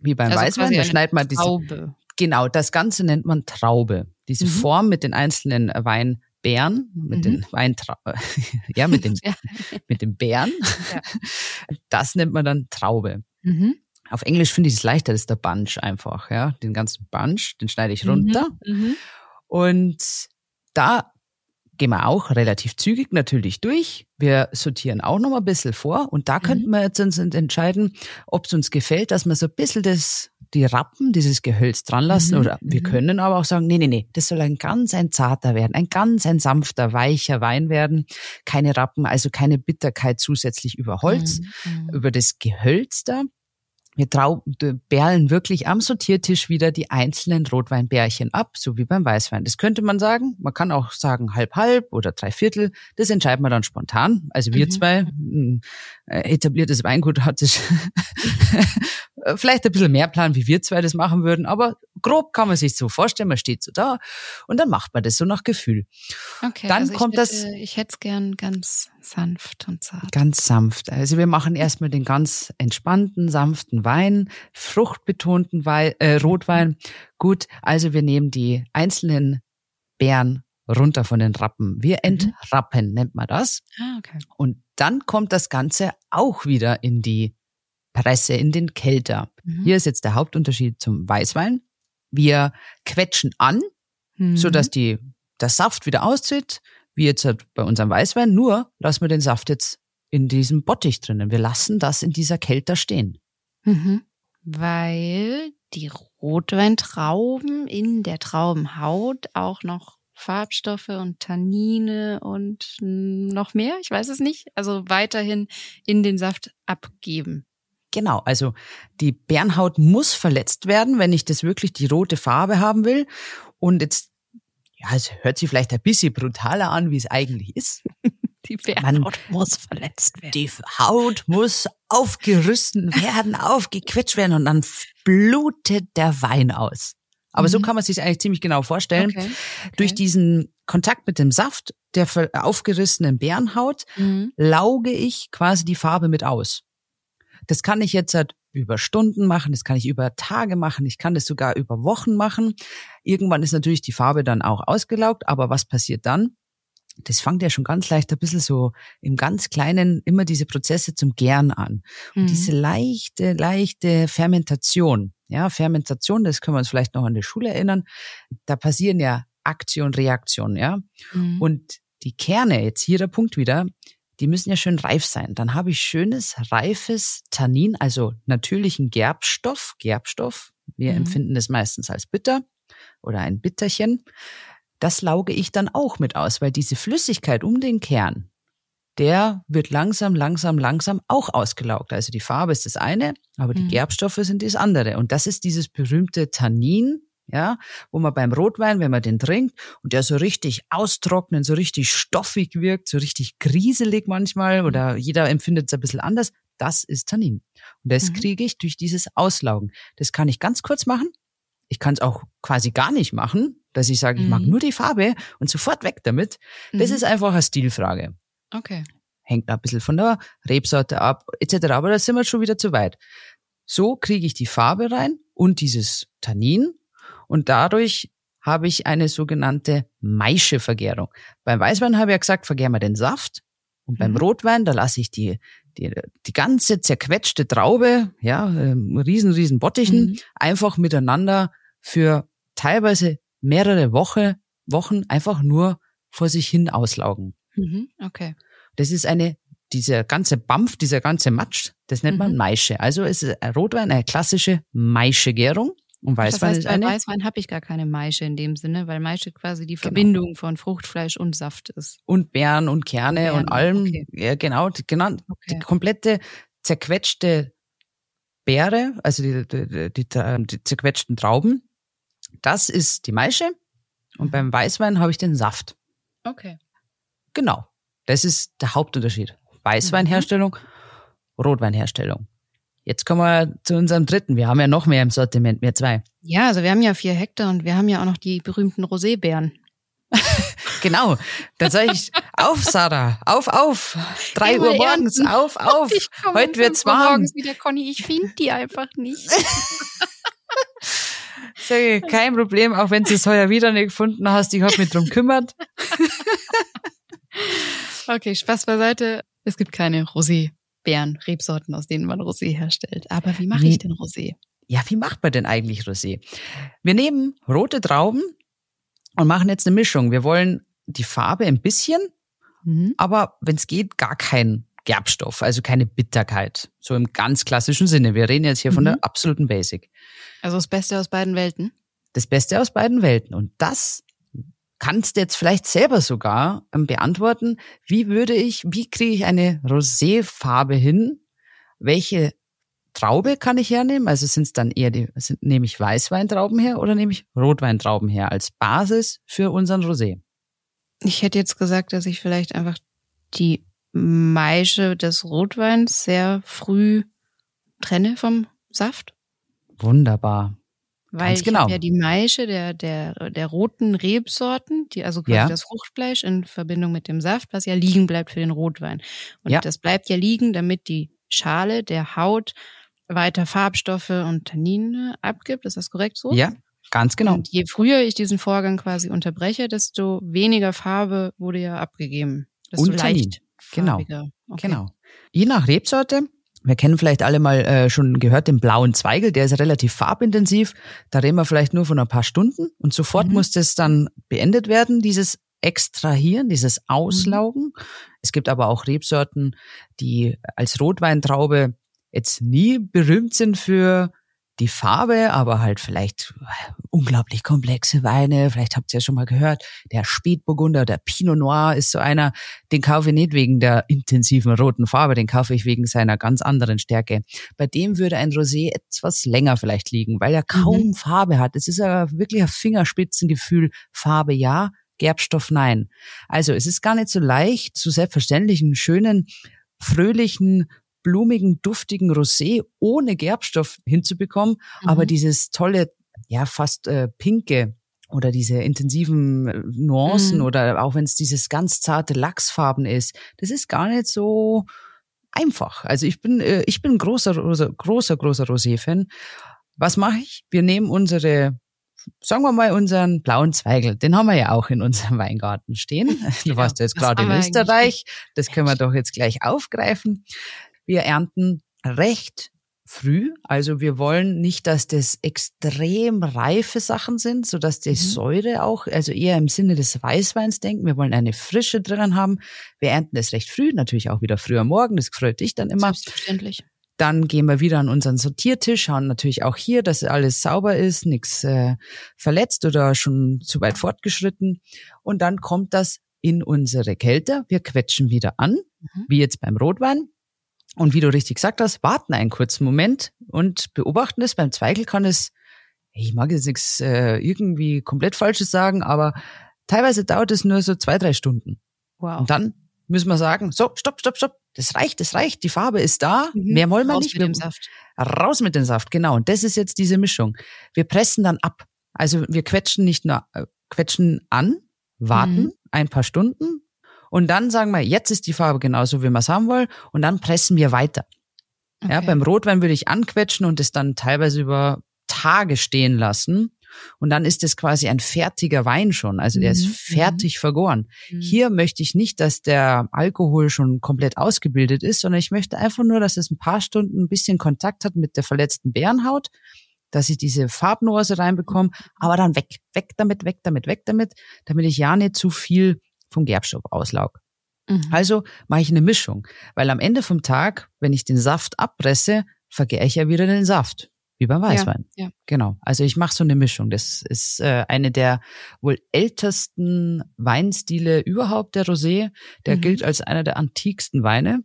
wie beim Also Weißwein, da schneidet man diese Traube. Genau, das Ganze nennt man Traube. Diese Mhm. Form mit den einzelnen Weinbeeren, mit Mhm. den Weintra ja, mit den, Ja. mit den Beeren. Ja. Das nennt man dann Traube. Mhm. Auf Englisch finde ich es leichter, das ist der Bunch einfach, ja. Den ganzen Bunch, den schneide ich runter. Mhm. Und da gehen wir auch relativ zügig natürlich durch. Wir sortieren auch noch mal ein bisschen vor und da könnten wir jetzt uns entscheiden, ob es uns gefällt, dass wir so ein bisschen das, die Rappen, dieses Gehölz dran lassen Mhm, oder wir mhm. können aber auch sagen, nee, nee, nee, das soll ein ganz ein zarter werden, ein ganz ein sanfter, weicher Wein werden. Keine Rappen, also keine Bitterkeit zusätzlich über Holz, Mhm. über das Gehölz da. wir trau perlen wirklich am Sortiertisch wieder die einzelnen Rotweinbärchen ab, so wie beim Weißwein. Das könnte man sagen. Man kann auch sagen halb halb oder drei Viertel. Das entscheiden wir dann spontan. Also wir mhm. zwei, ein äh, etabliertes Weingut hat es vielleicht ein bisschen mehr Plan, wie wir zwei das machen würden, aber grob kann man sich so vorstellen, man steht so da und dann macht man das so nach Gefühl. Okay, dann also kommt ich hätte, das Ich hätte es gern ganz sanft und zart. Ganz sanft. Also wir machen erstmal den ganz entspannten, sanften Wein, fruchtbetonten Wein, äh, Rotwein. Gut, also wir nehmen die einzelnen Beeren runter von den Rappen. Wir mhm. entrappen, nennt man das. Ah, okay. Und dann kommt das Ganze auch wieder in die Presse, in den Kelter. Mhm. Hier ist jetzt der Hauptunterschied zum Weißwein. Wir quetschen an, Mhm. so dass die, der Saft wieder austritt, wie jetzt halt bei unserem Weißwein. Nur lassen wir den Saft jetzt in diesem Bottich drinnen. Wir lassen das in dieser Kelter stehen. Mhm. Weil die Rotweintrauben in der Traubenhaut auch noch Farbstoffe und Tannine und noch mehr, ich weiß es nicht, also weiterhin in den Saft abgeben. Genau, also die Bärenhaut muss verletzt werden, wenn ich das wirklich die rote Farbe haben will. Und jetzt, ja, es hört sich vielleicht ein bisschen brutaler an, wie es eigentlich ist. Die Bärenhaut muss verletzt werden. Die Haut muss aufgerissen werden, aufgequetscht werden und dann blutet der Wein aus. Aber so Mhm. kann man sich eigentlich ziemlich genau vorstellen. Okay. Durch diesen Kontakt mit dem Saft der aufgerissenen Bärenhaut Mhm. lauge ich quasi die Farbe mit aus. Das kann ich jetzt halt über Stunden machen, das kann ich über Tage machen, ich kann das sogar über Wochen machen. Irgendwann ist natürlich die Farbe dann auch ausgelaugt, aber was passiert dann? Das fängt ja schon ganz leicht ein bisschen so im ganz Kleinen immer diese Prozesse zum Gären an. Und Mhm. diese leichte, leichte Fermentation, ja, Fermentation, das können wir uns vielleicht noch an die Schule erinnern, da passieren ja Aktion, Reaktion, ja. Mhm. Und die Kerne, jetzt hier der Punkt wieder, die müssen ja schön reif sein. Dann habe ich schönes, reifes Tannin, also natürlichen Gerbstoff. Gerbstoff, wir Mhm. empfinden das meistens als bitter oder ein Bitterchen. Das lauge ich dann auch mit aus, weil diese Flüssigkeit um den Kern, der wird langsam, langsam, langsam auch ausgelaugt. Also die Farbe ist das eine, aber die Mhm. Gerbstoffe sind das andere. Und das ist dieses berühmte Tannin, ja, wo man beim Rotwein, wenn man den trinkt und der so richtig austrocknen, so richtig stoffig wirkt, so richtig grieselig manchmal oder jeder empfindet es ein bisschen anders, das ist Tannin. Und das Mhm. kriege ich durch dieses Auslaugen. Das kann ich ganz kurz machen. Ich kann es auch quasi gar nicht machen, dass ich sage, ich mag Mhm. nur die Farbe und sofort weg damit. Das Mhm. ist einfach eine Stilfrage. okay. Hängt ein bisschen von der Rebsorte ab, etc. Aber da sind wir schon wieder zu weit. So kriege ich die Farbe rein und dieses Tannin und dadurch habe ich eine sogenannte Maische-Vergärung. Beim Weißwein habe ich ja gesagt, vergären wir den Saft und beim Mhm. Rotwein, da lasse ich die, die, die ganze zerquetschte Traube, ja, ähm, riesen, riesen Bottichen, Mhm. einfach miteinander für teilweise mehrere Woche, Wochen einfach nur vor sich hin auslaugen. Mhm. Okay. Das ist eine, dieser ganze Bampf, dieser ganze Matsch, das nennt man Mhm. Maische. Also es ist ein Rotwein eine klassische Maische-Gärung und Das Weißwein heißt, ist bei eine. Weißwein habe ich gar keine Maische in dem Sinne, weil Maische quasi die Verbindung von Fruchtfleisch und Saft ist. und Beeren und Kerne Beeren, und allem. okay. Ja, genau, die, genau, die Okay. komplette zerquetschte Beere, also die, die, die, die, die zerquetschten Trauben, das ist die Maische. Und Mhm. beim Weißwein habe ich den Saft. Okay. Genau. Das ist der Hauptunterschied. Weißweinherstellung, Rotweinherstellung. Jetzt kommen wir zu unserem dritten. Wir haben ja noch mehr im Sortiment, wir zwei. Ja, also wir haben ja vier Hektar und wir haben ja auch noch die berühmten Rosébeeren. Genau. Dann sage ich, auf, Sarah, auf, auf. Drei Uhr morgens, ernten. auf, auf. Ich Heute wird's warm. morgens wieder, Conny. Ich finde die einfach nicht. Sage, kein Problem, auch wenn du es heuer wieder nicht gefunden hast. Ich habe mich drum kümmert. Okay, Spaß beiseite. Es gibt keine Rosébeeren, Rebsorten, aus denen man Rosé herstellt. Aber wie mache Nee. ich denn Rosé? Ja, wie macht man denn eigentlich Rosé? Wir nehmen rote Trauben und machen jetzt eine Mischung. Wir wollen die Farbe ein bisschen, Mhm. aber wenn es geht, gar kein Gerbstoff, also keine Bitterkeit. So im ganz klassischen Sinne. Wir reden jetzt hier von Mhm. der absoluten Basic. Also das Beste aus beiden Welten. Das Beste aus beiden Welten. Und das kannst du jetzt vielleicht selber sogar ähm, beantworten. Wie würde ich, wie kriege ich eine Roséfarbe hin? Welche Traube kann ich hernehmen? Also sind es dann eher die, sind, nehme ich Weißweintrauben her oder nehme ich Rotweintrauben her als Basis für unseren Rosé? Ich hätte jetzt gesagt, dass ich vielleicht einfach die Maische des Rotweins sehr früh trenne vom Saft. Wunderbar. Weil Ganz ich genau. hab ja die Maische der, der, der roten Rebsorten, die also quasi Ja. das Fruchtfleisch in Verbindung mit dem Saft, was ja liegen bleibt für den Rotwein. Und Ja. das bleibt ja liegen, damit die Schale der Haut weiter Farbstoffe und Tannine abgibt. Ist das korrekt so? Ja, ganz genau. Und je früher ich diesen Vorgang quasi unterbreche, desto weniger Farbe wurde ja abgegeben. Desto Und leicht Genau. Okay. Genau. Je nach Rebsorte. Wir kennen vielleicht alle mal äh, schon gehört den blauen Zweigel, der ist relativ farbintensiv. Da reden wir vielleicht nur von ein paar Stunden und sofort Mhm. muss das dann beendet werden, dieses Extrahieren, dieses Auslaugen. Es gibt aber auch Rebsorten, die als Rotweintraube jetzt nie berühmt sind für die Farbe, aber halt vielleicht unglaublich komplexe Weine. Vielleicht habt ihr ja schon mal gehört, der Spätburgunder, der Pinot Noir ist so einer, den kaufe ich nicht wegen der intensiven roten Farbe, den kaufe ich wegen seiner ganz anderen Stärke. Bei dem würde ein Rosé etwas länger vielleicht liegen, weil er kaum Farbe hat. Es ist ja wirklich ein Fingerspitzengefühl. Farbe ja, Gerbstoff nein. Also es ist gar nicht so leicht, zu selbstverständlichen, schönen, fröhlichen, blumigen, duftigen Rosé ohne Gerbstoff hinzubekommen. Aber Mhm. dieses tolle, ja fast äh, pinke oder diese intensiven äh, Nuancen Mhm. oder auch wenn es dieses ganz zarte Lachsfarben ist, das ist gar nicht so einfach. Also ich bin äh, ich bin ein großer großer großer großer Rosé-Fan. Was mache ich? Wir nehmen unsere Sagen wir mal unseren blauen Zweigel, den haben wir ja auch in unserem Weingarten stehen. Du warst ja jetzt das gerade in Österreich, das können wir doch jetzt gleich aufgreifen. Wir ernten recht früh, also wir wollen nicht, dass das extrem reife Sachen sind, so dass die Mhm. Säure auch, also eher im Sinne des Weißweins denken. Wir wollen eine Frische drinnen haben. Wir ernten es recht früh, natürlich auch wieder früh am Morgen. Das freut dich dann immer. Selbstverständlich. Dann gehen wir wieder an unseren Sortiertisch, schauen natürlich auch hier, dass alles sauber ist, nichts äh, verletzt oder schon zu weit fortgeschritten. Und dann kommt das in unsere Kälte. Wir quetschen wieder an, Mhm. wie jetzt beim Rotwein. Und wie du richtig gesagt hast, warten einen kurzen Moment und beobachten es. Beim Zweigel kann es, ich mag jetzt nichts äh, irgendwie komplett Falsches sagen, aber teilweise dauert es nur so zwei, drei Stunden. Wow. Und dann müssen wir sagen, so, stopp, stopp, stopp, das reicht, das reicht, die Farbe ist da, Mhm. mehr wollen wir Raus nicht. mit dem Saft. Raus mit dem Saft, genau. Und das ist jetzt diese Mischung. Wir pressen dann ab. Also wir quetschen nicht nur, äh, quetschen an, warten Mhm. ein paar Stunden und dann sagen wir, jetzt ist die Farbe genauso, wie wir es haben wollen und dann pressen wir weiter. Ja, Okay. beim Rotwein würde ich anquetschen und es dann teilweise über Tage stehen lassen. Und dann ist es quasi ein fertiger Wein schon. Also der ist Mhm, fertig vergoren. Mhm. Hier möchte ich nicht, dass der Alkohol schon komplett ausgebildet ist, sondern ich möchte einfach nur, dass es ein paar Stunden ein bisschen Kontakt hat mit der verletzten Bärenhaut, dass ich diese Farbnuance reinbekomme, aber dann weg, weg damit, weg damit, weg damit, damit ich ja nicht zu viel vom Gerbstoff auslaug. Mhm. Also mache ich eine Mischung, weil am Ende vom Tag, wenn ich den Saft abpresse, vergehre ich ja wieder den Saft, wie beim Weißwein. Ja, ja. Genau. Also ich mache so eine Mischung. Das ist äh, eine der wohl ältesten Weinstile überhaupt, der Rosé. Der Mhm. gilt als einer der antiksten Weine.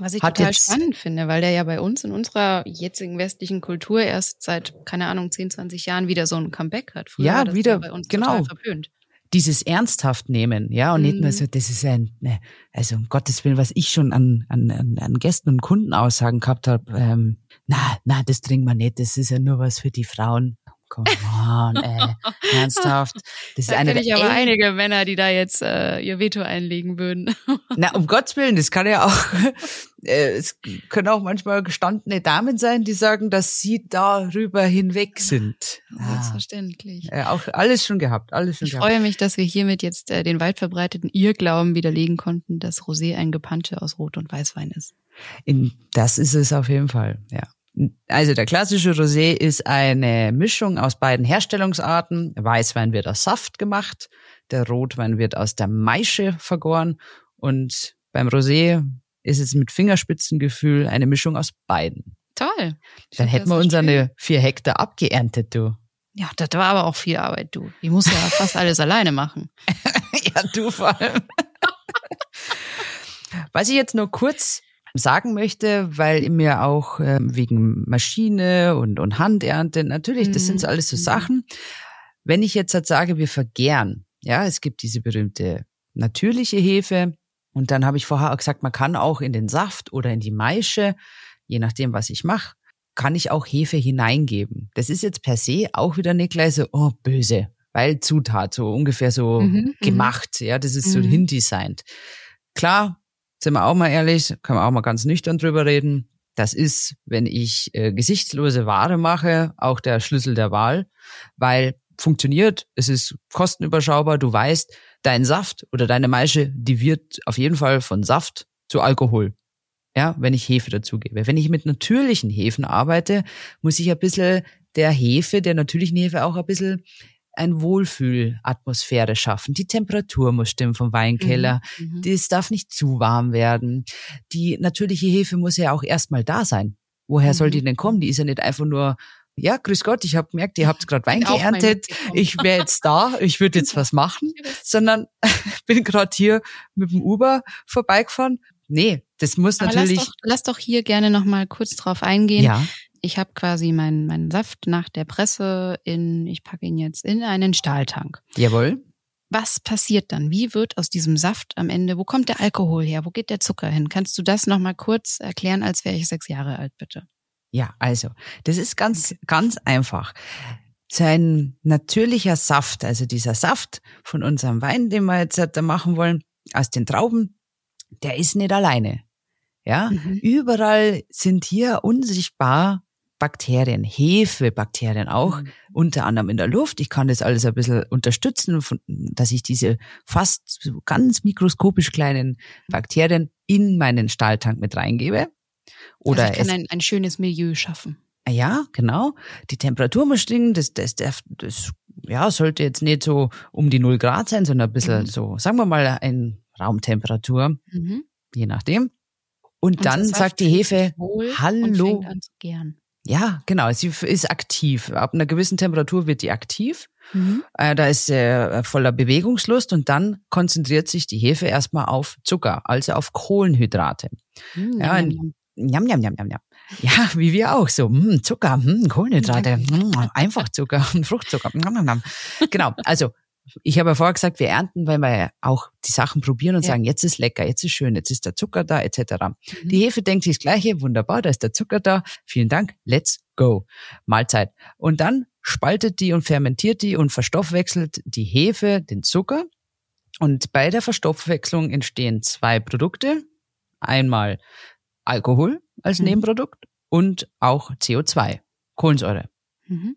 Was ich Hat total spannend finde, weil der ja bei uns in unserer jetzigen westlichen Kultur erst seit, keine Ahnung, 10, 20 Jahren wieder so ein Comeback hat. Früher Ja, war das wieder, bei uns genau. total verpönt. Dieses ernsthaft nehmen, ja, und nicht nur Mhm. so, das ist ein, ne, also um Gottes Willen, was ich schon an, an, an, Gästen und Kundenaussagen gehabt habe, ähm, na, na, das trinken wir nicht, das ist ja nur was für die Frauen. Come on, ey, ernsthaft. Das ist Da eine kenne ich aber einige Männer, die da jetzt äh, ihr Veto einlegen würden. Na, um Gottes Willen, das kann ja auch, es können auch manchmal gestandene Damen sein, die sagen, dass sie darüber hinweg sind. Ah, Selbstverständlich. äh, auch alles schon gehabt, alles schon Ich gehabt. freue mich, dass wir hiermit jetzt äh, den weit verbreiteten Irrglauben widerlegen konnten, dass Rosé ein Gepansche aus Rot- und Weißwein ist. In, das ist es auf jeden Fall, ja. Also der klassische Rosé ist eine Mischung aus beiden Herstellungsarten. Weißwein wird aus Saft gemacht, der Rotwein wird aus der Maische vergoren und beim Rosé ist es mit Fingerspitzengefühl eine Mischung aus beiden. Toll. Dann hätten wir unsere vier Hektar abgeerntet, du. Ja, das war aber auch viel Arbeit, du. Ich muss ja fast alles alleine machen. ja, du vor allem. Was ich jetzt nur kurz sagen möchte, weil mir auch äh, wegen Maschine und, und Handernte, natürlich, das sind so alles so mhm. Sachen. Wenn ich jetzt halt sage, wir vergären, ja, es gibt diese berühmte natürliche Hefe und dann habe ich vorher auch gesagt, man kann auch in den Saft oder in die Maische, je nachdem, was ich mache, kann ich auch Hefe hineingeben. Das ist jetzt per se auch wieder nicht gleich so, oh, böse, weil Zutat, so ungefähr so mhm, mhm. gemacht, ja, das ist so mhm. hindesignt. Klar, sind wir auch mal ehrlich, kann man auch mal ganz nüchtern drüber reden. Das ist, wenn ich äh, gesichtslose Ware mache, auch der Schlüssel der Wahl, weil funktioniert, es ist kostenüberschaubar, du weißt, dein Saft oder deine Maische, die wird auf jeden Fall von Saft zu Alkohol. Ja, wenn ich Hefe dazugebe. Wenn ich mit natürlichen Hefen arbeite, muss ich ein bisschen der Hefe, der natürlichen Hefe auch ein bisschen ein Wohlfühlatmosphäre schaffen. Die Temperatur muss stimmen vom Weinkeller. Mhm, mhm. Das darf nicht zu warm werden. Die natürliche Hefe muss ja auch erstmal da sein. Woher mhm. soll die denn kommen? Die ist ja nicht einfach nur ja, grüß Gott, ich habe gemerkt, ihr habt gerade Wein geerntet, ich wäre jetzt da, ich würde jetzt was machen, sondern bin gerade hier mit dem Uber vorbeigefahren. Nee, das muss Aber natürlich. Lass doch, lass doch hier gerne noch mal kurz drauf eingehen. Ja ich habe quasi meinen meinen Saft nach der Presse in, ich packe ihn jetzt in einen Stahltank. Jawohl. Was passiert dann? Wie wird aus diesem Saft am Ende, wo kommt der Alkohol her? Wo geht der Zucker hin? Kannst du das nochmal kurz erklären, als wäre ich sechs Jahre alt, bitte? Ja, also, das ist ganz, ganz einfach. Sein natürlicher Saft, also dieser Saft von unserem Wein, den wir jetzt da machen wollen, aus den Trauben, der ist nicht alleine. Ja, mhm. überall sind hier unsichtbar Bakterien, Hefebakterien auch, mhm. unter anderem in der Luft. Ich kann das alles ein bisschen unterstützen, dass ich diese fast ganz mikroskopisch kleinen Bakterien in meinen Stahltank mit reingebe. Oder also ich kann ein, ein schönes Milieu schaffen. Ja, genau. Die Temperatur muss stimmen. Das, das, das, das ja, sollte jetzt nicht so um die null Grad sein, sondern ein bisschen mhm. so, sagen wir mal, ein Raumtemperatur, mhm. je nachdem. Und, und dann sagt die Hefe, hallo. Ja, genau. Sie ist aktiv. Ab einer gewissen Temperatur wird die aktiv. Mhm. Äh, da ist äh, voller Bewegungslust und dann konzentriert sich die Hefe erstmal auf Zucker, also auf Kohlenhydrate. Mhm. Ja, njam, njam, njam, njam, njam. Ja, wie wir auch so. Mh, Zucker, mh, Kohlenhydrate, mh, einfach Zucker und Fruchtzucker. Genau, also ich habe ja vorher gesagt, wir ernten, weil wir auch die Sachen probieren und ja. sagen, jetzt ist lecker, jetzt ist schön, jetzt ist der Zucker da, etc. Mhm. Die Hefe denkt sich das Gleiche, wunderbar, da ist der Zucker da, vielen Dank, let's go. Mahlzeit. Und dann spaltet die und fermentiert die und verstoffwechselt die Hefe den Zucker. Und bei der Verstoffwechslung entstehen zwei Produkte. Einmal Alkohol als mhm. Nebenprodukt und auch CO2, Kohlensäure. Mhm.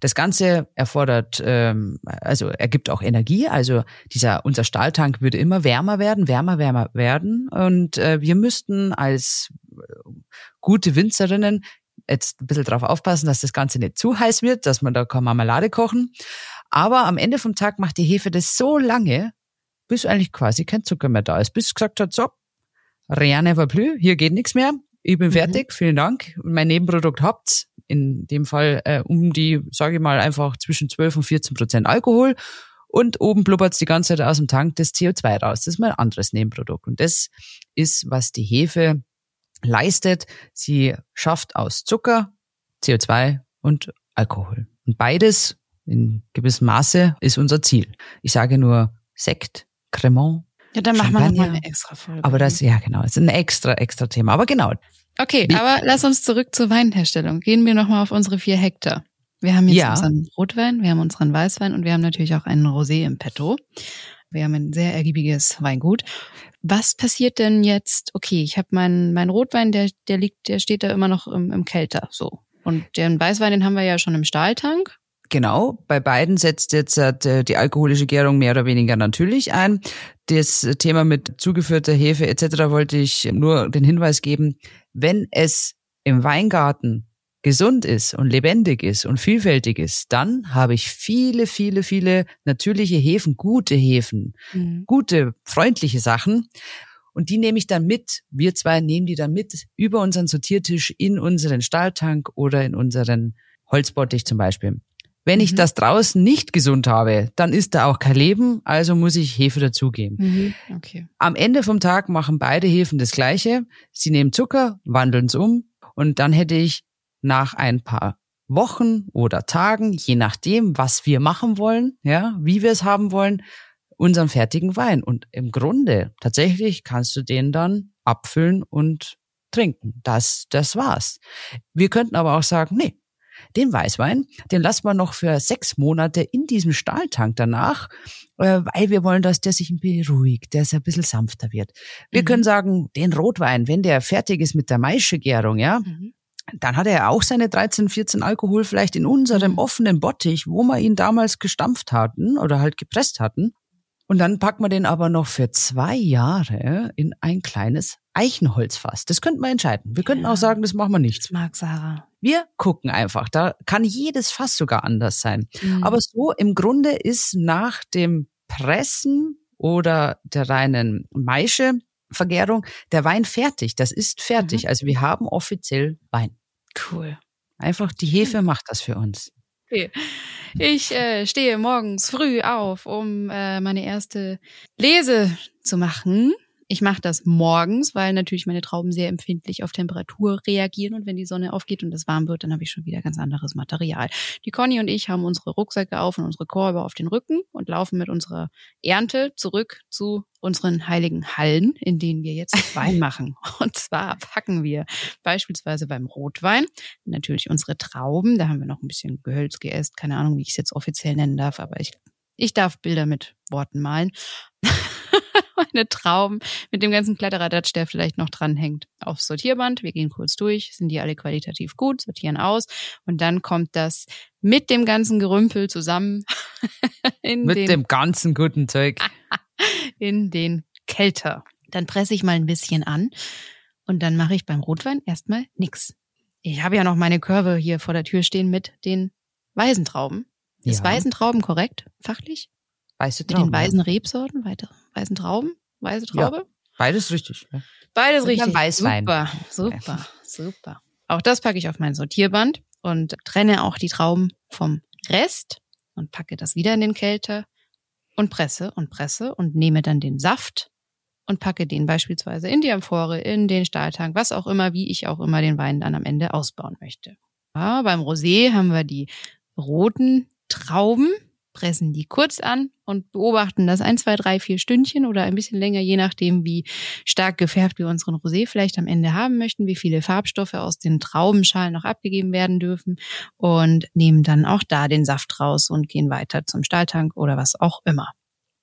Das Ganze erfordert, ähm, also ergibt auch Energie. Also dieser unser Stahltank würde immer wärmer werden, wärmer, wärmer werden. Und äh, wir müssten als äh, gute Winzerinnen jetzt ein bisschen darauf aufpassen, dass das Ganze nicht zu heiß wird, dass man da keine Marmelade kochen. Aber am Ende vom Tag macht die Hefe das so lange, bis eigentlich quasi kein Zucker mehr da ist. Bis gesagt hat, so, rien never plus, hier geht nichts mehr. Ich bin mhm. fertig, vielen Dank. Mein Nebenprodukt habt's in dem Fall äh, um die, sage ich mal, einfach zwischen 12 und 14 Prozent Alkohol. Und oben blubbert's die ganze Zeit aus dem Tank das CO2 raus. Das ist mein anderes Nebenprodukt. Und das ist, was die Hefe leistet. Sie schafft aus Zucker, CO2 und Alkohol. Und beides in gewissem Maße ist unser Ziel. Ich sage nur Sekt, Cremant. Ja, dann machen wir nochmal eine extra Folge. Aber das, ja genau, ist ein extra, extra Thema. Aber genau, Okay, Wie? aber lass uns zurück zur Weinherstellung. Gehen wir nochmal auf unsere vier Hektar. Wir haben jetzt ja. unseren Rotwein, wir haben unseren Weißwein und wir haben natürlich auch einen Rosé im Petto. Wir haben ein sehr ergiebiges Weingut. Was passiert denn jetzt? Okay, ich habe meinen mein Rotwein, der der liegt, der steht da immer noch im, im Kälter, so. Und den Weißwein, den haben wir ja schon im Stahltank. Genau, bei beiden setzt jetzt äh, die alkoholische Gärung mehr oder weniger natürlich ein. Das Thema mit zugeführter Hefe etc. wollte ich nur den Hinweis geben, wenn es im Weingarten gesund ist und lebendig ist und vielfältig ist, dann habe ich viele, viele, viele natürliche Hefen, gute Hefen, mhm. gute, freundliche Sachen. Und die nehme ich dann mit. Wir zwei nehmen die dann mit über unseren Sortiertisch in unseren Stahltank oder in unseren Holzbottich zum Beispiel. Wenn ich Mhm. das draußen nicht gesund habe, dann ist da auch kein Leben, also muss ich Hefe dazugeben. Mhm. Okay. Am Ende vom Tag machen beide Hefen das Gleiche. Sie nehmen Zucker, wandeln es um und dann hätte ich nach ein paar Wochen oder Tagen, je nachdem, was wir machen wollen, ja, wie wir es haben wollen, unseren fertigen Wein. Und im Grunde, tatsächlich kannst du den dann abfüllen und trinken. Das, das war's. Wir könnten aber auch sagen, nee, den Weißwein, den lassen wir noch für sechs Monate in diesem Stahltank danach, äh, weil wir wollen, dass der sich ein bisschen beruhigt, dass er ein bisschen sanfter wird. Wir Mhm. können sagen, den Rotwein, wenn der fertig ist mit der Maischegärung, ja, Mhm. dann hat er auch seine 13, 14 Alkohol vielleicht in unserem Mhm. offenen Bottich, wo wir ihn damals gestampft hatten oder halt gepresst hatten. Und dann packen wir den aber noch für zwei Jahre in ein kleines Eichenholzfass. Das könnten wir entscheiden. Wir könnten Ja. auch sagen, das machen wir nicht. Das mag Sarah. Wir gucken einfach. Da kann jedes Fass sogar anders sein. Mhm. Aber so im Grunde ist nach dem Pressen oder der reinen Maische-Vergärung der Wein fertig. Das ist fertig. Mhm. Also wir haben offiziell Wein. cool. Einfach die Hefe macht das für uns. Ich äh, stehe morgens früh auf, um äh, meine erste Lese zu machen. Ich mache das morgens, weil natürlich meine Trauben sehr empfindlich auf Temperatur reagieren und wenn die Sonne aufgeht und es warm wird, dann habe ich schon wieder ganz anderes Material. Die Conny und ich haben unsere Rucksäcke auf und unsere Korbe auf den Rücken und laufen mit unserer Ernte zurück zu unseren heiligen Hallen, in denen wir jetzt Wein machen. Und zwar packen wir beispielsweise beim Rotwein natürlich unsere Trauben. Da haben wir noch ein bisschen Gehölz geäst. Keine Ahnung, wie ich es jetzt offiziell nennen darf, aber ich, ich darf Bilder mit Worten malen. Meine Trauben mit dem ganzen Kladderadatsch, der vielleicht noch dranhängt, aufs Sortierband. Wir gehen kurz durch, sind die alle qualitativ gut, sortieren aus und dann kommt das mit dem ganzen Gerümpel zusammen in Mit den dem ganzen guten Zeug. in den Kelter. Dann presse ich mal ein bisschen an und dann mache ich beim Rotwein erstmal nix. Ich habe ja noch meine Körbe hier vor der Tür stehen mit den weißen Trauben. Ist Ja. weißen Trauben korrekt, fachlich? Weiße Mit den Trauben. weißen Rebsorten, weiter, weißen Trauben, weiße Ja. Traube? Beides richtig. Ja. Beides Mit einem richtig. Weißwein. Super, super, super. Auch das packe ich auf mein Sortierband und trenne auch die Trauben vom Rest und packe das wieder in den Kelter und presse und presse und nehme dann den Saft und packe den beispielsweise in die Amphore, in den Stahltank, was auch immer, wie ich auch immer den Wein dann am Ende ausbauen möchte. Ja, beim Rosé haben wir die roten Trauben, pressen die kurz an und beobachten das ein, zwei, drei, vier Stündchen oder ein bisschen länger, je nachdem, wie stark gefärbt wir unseren Rosé vielleicht am Ende haben möchten, wie viele Farbstoffe aus den Traubenschalen noch abgegeben werden dürfen und nehmen dann auch da den Saft raus und gehen weiter zum Stahltank oder was auch immer.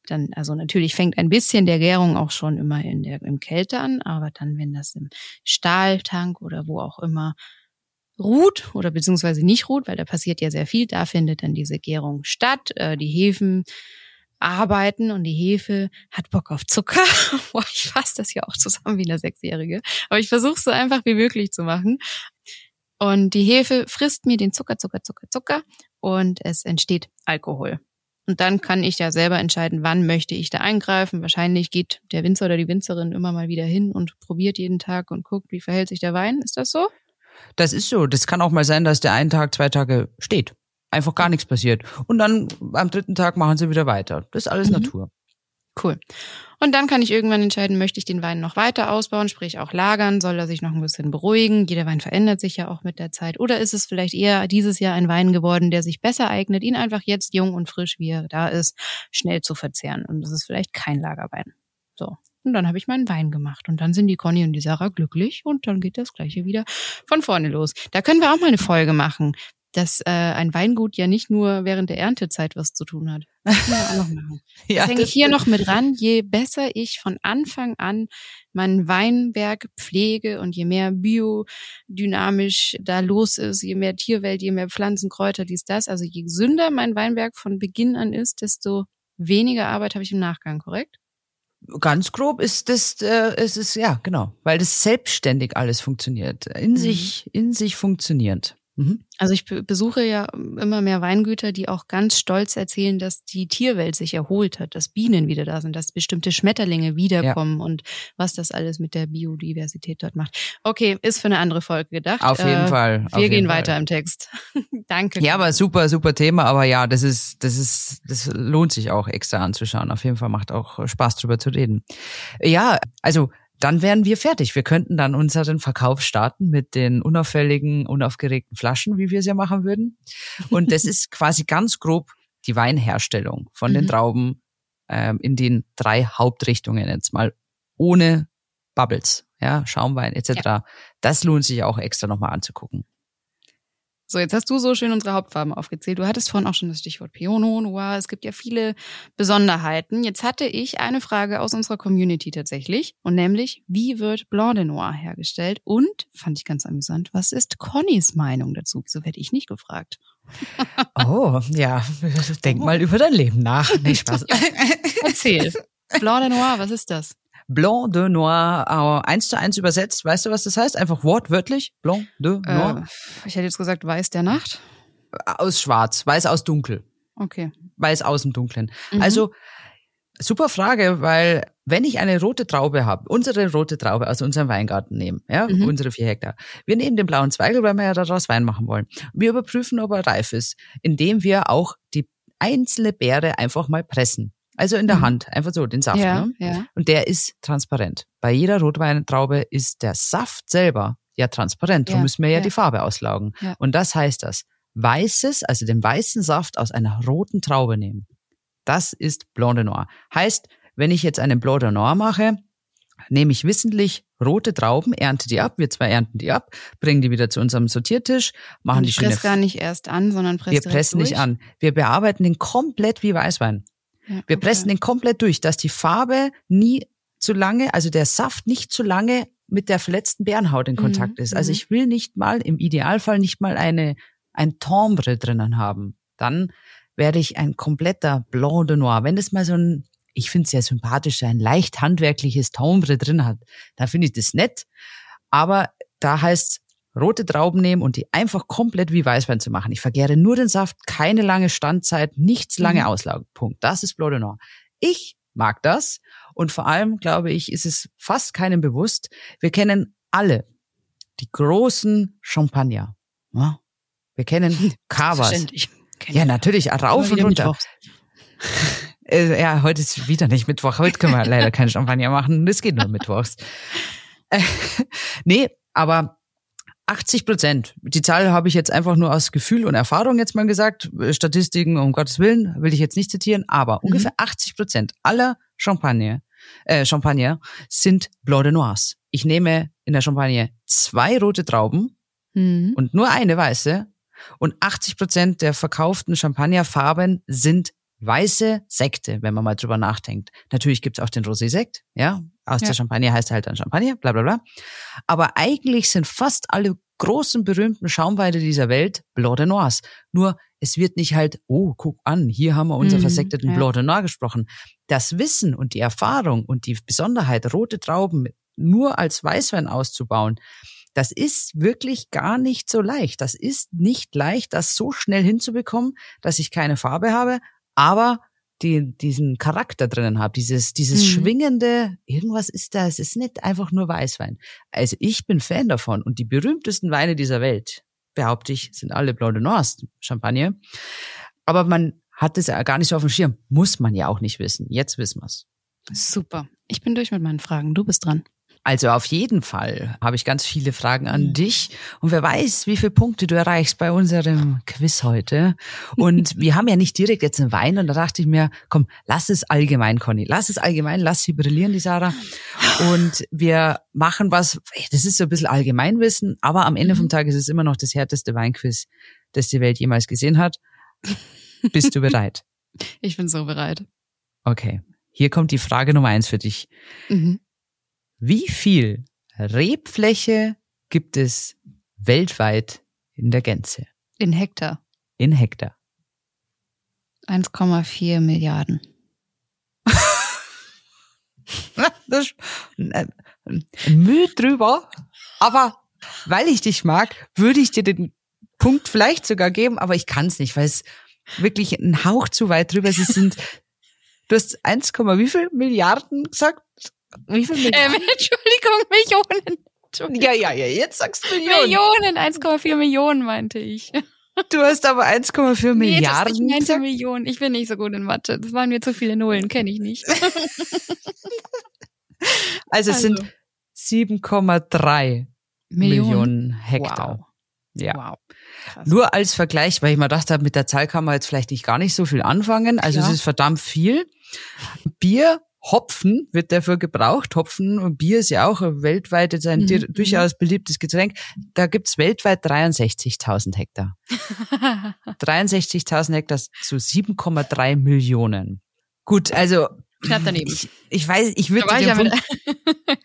Dann, also natürlich fängt ein bisschen der Gärung auch schon immer in der, im Kälte an, aber dann, wenn das im Stahltank oder wo auch immer ruht oder beziehungsweise nicht ruht, weil da passiert ja sehr viel, da findet dann diese Gärung statt. Äh, die Hefen arbeiten und die Hefe hat Bock auf Zucker. Boah, ich fasse das ja auch zusammen wie eine Sechsjährige. Aber ich versuche es so einfach wie möglich zu machen. Und die Hefe frisst mir den Zucker, Zucker, Zucker, Zucker und es entsteht Alkohol. Und dann kann ich ja selber entscheiden, wann möchte ich da eingreifen. Wahrscheinlich geht der Winzer oder die Winzerin immer mal wieder hin und probiert jeden Tag und guckt, wie verhält sich der Wein. Ist das so? Das ist so. Das kann auch mal sein, dass der einen Tag, zwei Tage steht. Einfach gar nichts passiert. Und dann am dritten Tag machen sie wieder weiter. Das ist alles Mhm. Natur. Cool. Und dann kann ich irgendwann entscheiden, möchte ich den Wein noch weiter ausbauen, sprich auch lagern, soll er sich noch ein bisschen beruhigen. Jeder Wein verändert sich ja auch mit der Zeit. Oder ist es vielleicht eher dieses Jahr ein Wein geworden, der sich besser eignet, ihn einfach jetzt jung und frisch, wie er da ist, schnell zu verzehren. Und das ist vielleicht kein Lagerwein. So. Und dann habe ich meinen Wein gemacht. Und dann sind die Conny und die Sarah glücklich und dann geht das gleiche wieder von vorne los. Da können wir auch mal eine Folge machen, dass äh, ein Weingut ja nicht nur während der Erntezeit was zu tun hat. Das machen. Das hänge ich hier noch mit ran. Je besser ich von Anfang an mein Weinberg pflege und je mehr biodynamisch da los ist, je mehr Tierwelt, je mehr Pflanzen, Kräuter, dies, das. Also je gesünder mein Weinberg von Beginn an ist, desto weniger Arbeit habe ich im Nachgang, korrekt? Ganz grob ist das, äh, es ist ja genau, weil das selbstständig alles funktioniert, in Mhm. sich, in sich funktionierend. Mhm. Also ich besuche ja immer mehr Weingüter, die auch ganz stolz erzählen, dass die Tierwelt sich erholt hat, dass Bienen wieder da sind, dass bestimmte Schmetterlinge wiederkommen ja. und was das alles mit der Biodiversität dort macht. Okay, ist für eine andere Folge gedacht. Auf jeden äh, Fall. Wir gehen Fall. weiter im Text. Danke. Ja, aber super, super Thema. Aber ja, das ist, das ist, das lohnt sich auch extra anzuschauen. Auf jeden Fall macht auch Spaß drüber zu reden. Ja, also dann wären wir fertig. Wir könnten dann unseren Verkauf starten mit den unauffälligen, unaufgeregten Flaschen, wie wir es ja machen würden. Und das ist quasi ganz grob die Weinherstellung von mhm. den Trauben ähm, in den drei Hauptrichtungen jetzt mal ohne Bubbles, ja, Schaumwein etc. Ja. Das lohnt sich auch extra nochmal anzugucken. So, jetzt hast du so schön unsere Hauptfarben aufgezählt. Du hattest vorhin auch schon das Stichwort Piono, Noir. Es gibt ja viele Besonderheiten. Jetzt hatte ich eine Frage aus unserer Community tatsächlich. Und nämlich, wie wird Blanc de Noir hergestellt? Und, fand ich ganz amüsant, was ist Connys Meinung dazu? Wieso werde ich nicht gefragt? Oh, ja. Denk oh. mal über dein Leben nach. Nee, Spaß. Erzähl. Blanc de Noir, was ist das? Blanc de Noir äh, eins zu eins übersetzt. Weißt du, was das heißt? Einfach wortwörtlich. Blanc de äh, Noir. Äh, ich hätte jetzt gesagt Weiß der Nacht. Aus Schwarz, Weiß aus Dunkel. Okay. Weiß aus dem Dunklen. Mhm. Also super Frage, weil wenn ich eine rote Traube habe, unsere rote Traube aus unserem Weingarten nehmen, ja, mhm. unsere vier Hektar, wir nehmen den blauen Zweigel, weil wir ja daraus Wein machen wollen. Wir überprüfen, ob er reif ist, indem wir auch die einzelne Beere einfach mal pressen. Also in der mhm. Hand, einfach so, den Saft. Ja, ne? ja. Und der ist transparent. Bei jeder Rotweintraube ist der Saft selber ja transparent. Darum ja, müssen wir ja, ja, die Farbe auslaugen. Ja. Und das heißt das, weißes, also den weißen Saft aus einer roten Traube nehmen. Das ist Blanc de Noir. Heißt, wenn ich jetzt einen Blanc de Noir mache, nehme ich wissentlich rote Trauben, ernte die ab, wir zwei ernten die ab, bringen die wieder zu unserem Sortiertisch, machen Und die schöne... Ich presse gar nicht erst an, sondern presse Wir pressen durch. nicht an. Wir bearbeiten den komplett wie Weißwein. Ja, wir okay. pressen den komplett durch, dass die Farbe nie zu lange, also der Saft nicht zu lange mit der verletzten Bärenhaut in Kontakt mhm. ist. Also mhm. ich will nicht mal, im Idealfall nicht mal eine, ein Tombre drinnen haben. Dann werde ich ein kompletter Blanc de Noir. Wenn das mal so ein, ich finde es ja sympathisch, ein leicht handwerkliches Tombre drin hat, dann finde ich das nett. Aber da heißt rote Trauben nehmen und die einfach komplett wie Weißwein zu machen. Ich vergäre nur den Saft, keine lange Standzeit, nichts lange mhm. Auslage. Punkt. Das ist Blanc de Noir. Ich mag das und vor allem, glaube ich, ist es fast keinem bewusst. Wir kennen alle die großen Champagner. Ja? Wir kennen Cavas. Ja, natürlich, rauf und runter. Äh, ja, heute ist wieder nicht Mittwoch. Heute können wir leider keinen Champagner machen. Das geht nur mittwochs. Äh, nee, aber 80 Prozent. Die Zahl habe ich jetzt einfach nur aus Gefühl und Erfahrung jetzt mal gesagt. Statistiken, um Gottes Willen, will ich jetzt nicht zitieren, aber mhm. ungefähr 80 Prozent aller Champagner, äh, Champagner sind Blanc de Noirs. Ich nehme in der Champagne zwei rote Trauben mhm. und nur eine weiße und 80 Prozent der verkauften Champagnerfarben sind weiße Sekte, wenn man mal drüber nachdenkt. Natürlich gibt's auch den Rosé-Sekt, ja. Aus ja. der Champagner heißt er halt dann Champagner, bla bla bla. Aber eigentlich sind fast alle großen, berühmten Schaumweine dieser Welt Blanc de Noirs. Nur es wird nicht halt, oh, guck an, hier haben wir unser mhm, versekteten ja. Blanc de Noir gesprochen. Das Wissen und die Erfahrung und die Besonderheit, rote Trauben nur als Weißwein auszubauen, das ist wirklich gar nicht so leicht. Das ist nicht leicht, das so schnell hinzubekommen, dass ich keine Farbe habe, aber die, diesen Charakter drinnen habe, dieses, dieses mhm. schwingende, irgendwas ist da, es ist nicht einfach nur Weißwein. Also ich bin Fan davon und die berühmtesten Weine dieser Welt, behaupte ich, sind alle Blanc de Noirs, Champagner. Aber man hat es ja gar nicht so auf dem Schirm. Muss man ja auch nicht wissen. Jetzt wissen wir's. Super. Ich bin durch mit meinen Fragen. Du bist dran. Also auf jeden Fall habe ich ganz viele Fragen an mhm. dich. Und wer weiß, wie viele Punkte du erreichst bei unserem Quiz heute. Und wir haben ja nicht direkt jetzt einen Wein. Und da dachte ich mir, komm, lass es allgemein, Conny. Lass es allgemein, lass sie brillieren, die Sarah. Und wir machen was, das ist so ein bisschen Allgemeinwissen, aber am Ende vom mhm. Tag ist es immer noch das härteste Weinquiz, das die Welt jemals gesehen hat. Bist du bereit? Ich bin so bereit. Okay. Hier kommt die Frage Nummer eins für dich. Mhm. Wie viel Rebfläche gibt es weltweit in der Gänze? In Hektar. In Hektar. 1,4 Milliarden. das ist drüber. Aber weil ich dich mag, würde ich dir den Punkt vielleicht sogar geben, aber ich kann es nicht, weil es wirklich ein Hauch zu weit drüber ist. Es sind, du hast 1, wie viel Milliarden gesagt? Wie viel Milliarden? Ähm, Entschuldigung, Millionen. Entschuldigung. Ja, ja, ja, jetzt sagst du Millionen. Millionen, 1,4 Millionen meinte ich. Du hast aber 1,4 nee, Milliarden. Ich meinte Millionen. Ich bin nicht so gut in Mathe. Das waren mir zu viele Nullen, kenne ich nicht. also es also. sind 7,3 Millionen. Millionen Hektar. Wow. Ja. Wow. Krass. Nur als Vergleich, weil ich mir gedacht habe, mit der Zahl kann man jetzt vielleicht nicht gar nicht so viel anfangen. Also ja. es ist verdammt viel. Bier, Hopfen wird dafür gebraucht. Hopfen und Bier ist ja auch weltweit jetzt ein mhm. mhm. durchaus beliebtes Getränk. Da gibt's weltweit 63.000 Hektar. 63.000 Hektar zu 7,3 Millionen. Gut, also knapp daneben. Ich, ich weiß, ich würde den Punkt,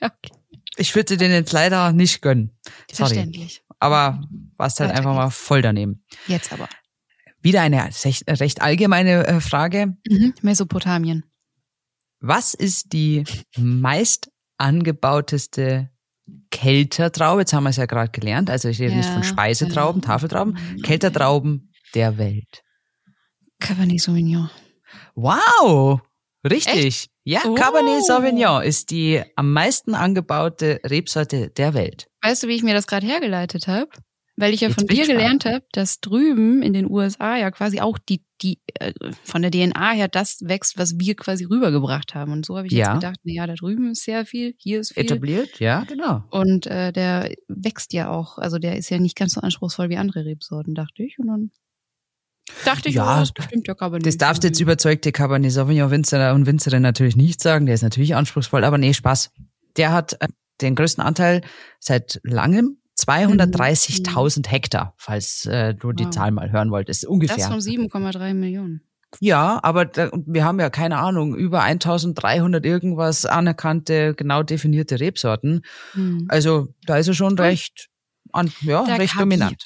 okay. ich würde den jetzt leider nicht gönnen. Sorry. Verständlich aber warst halt einfach mal voll daneben. Jetzt aber. Wieder eine recht allgemeine äh, Frage. Mhm, Mesopotamien. Was ist die meist angebauteste Keltertraube? Jetzt haben wir es ja gerade gelernt. Also ich rede ja, nicht von Speisetrauben, genau. Tafeltrauben. Keltertrauben der Welt. Cabernet Sauvignon. Wow! Richtig. Echt? Ja, oh. Cabernet Sauvignon ist die am meisten angebaute Rebsorte der Welt. Weißt du, wie ich mir das gerade hergeleitet habe? Weil ich ja Jetzt von dir gelernt habe, dass drüben in den USA ja quasi auch die, die äh, von der DNA her das wächst, was wir quasi rübergebracht haben. Und so habe ich ja. jetzt gedacht, na ja, da drüben ist sehr viel, hier ist viel. Etabliert, ja, genau. Und äh, der wächst ja auch, also der ist ja nicht ganz so anspruchsvoll wie andere Rebsorten, dachte ich. Und dann Dachte ich, ja, oh, das bestimmt der Cabernet. Das darfst jetzt überzeugte Cabernet Sauvignon Winzer und Winzerin natürlich nicht sagen. Der ist natürlich anspruchsvoll, aber nee, Spaß. Der hat äh, den größten Anteil seit langem. 230.000 mhm. Hektar, falls äh, du wow. die Zahl mal hören wolltest, ungefähr. Das von 7,3 Millionen. Ja, aber da, wir haben ja keine Ahnung, über 1300 irgendwas anerkannte, genau definierte Rebsorten. Hm. Also da ist er schon recht, an, ja, Der recht Kapi. dominant.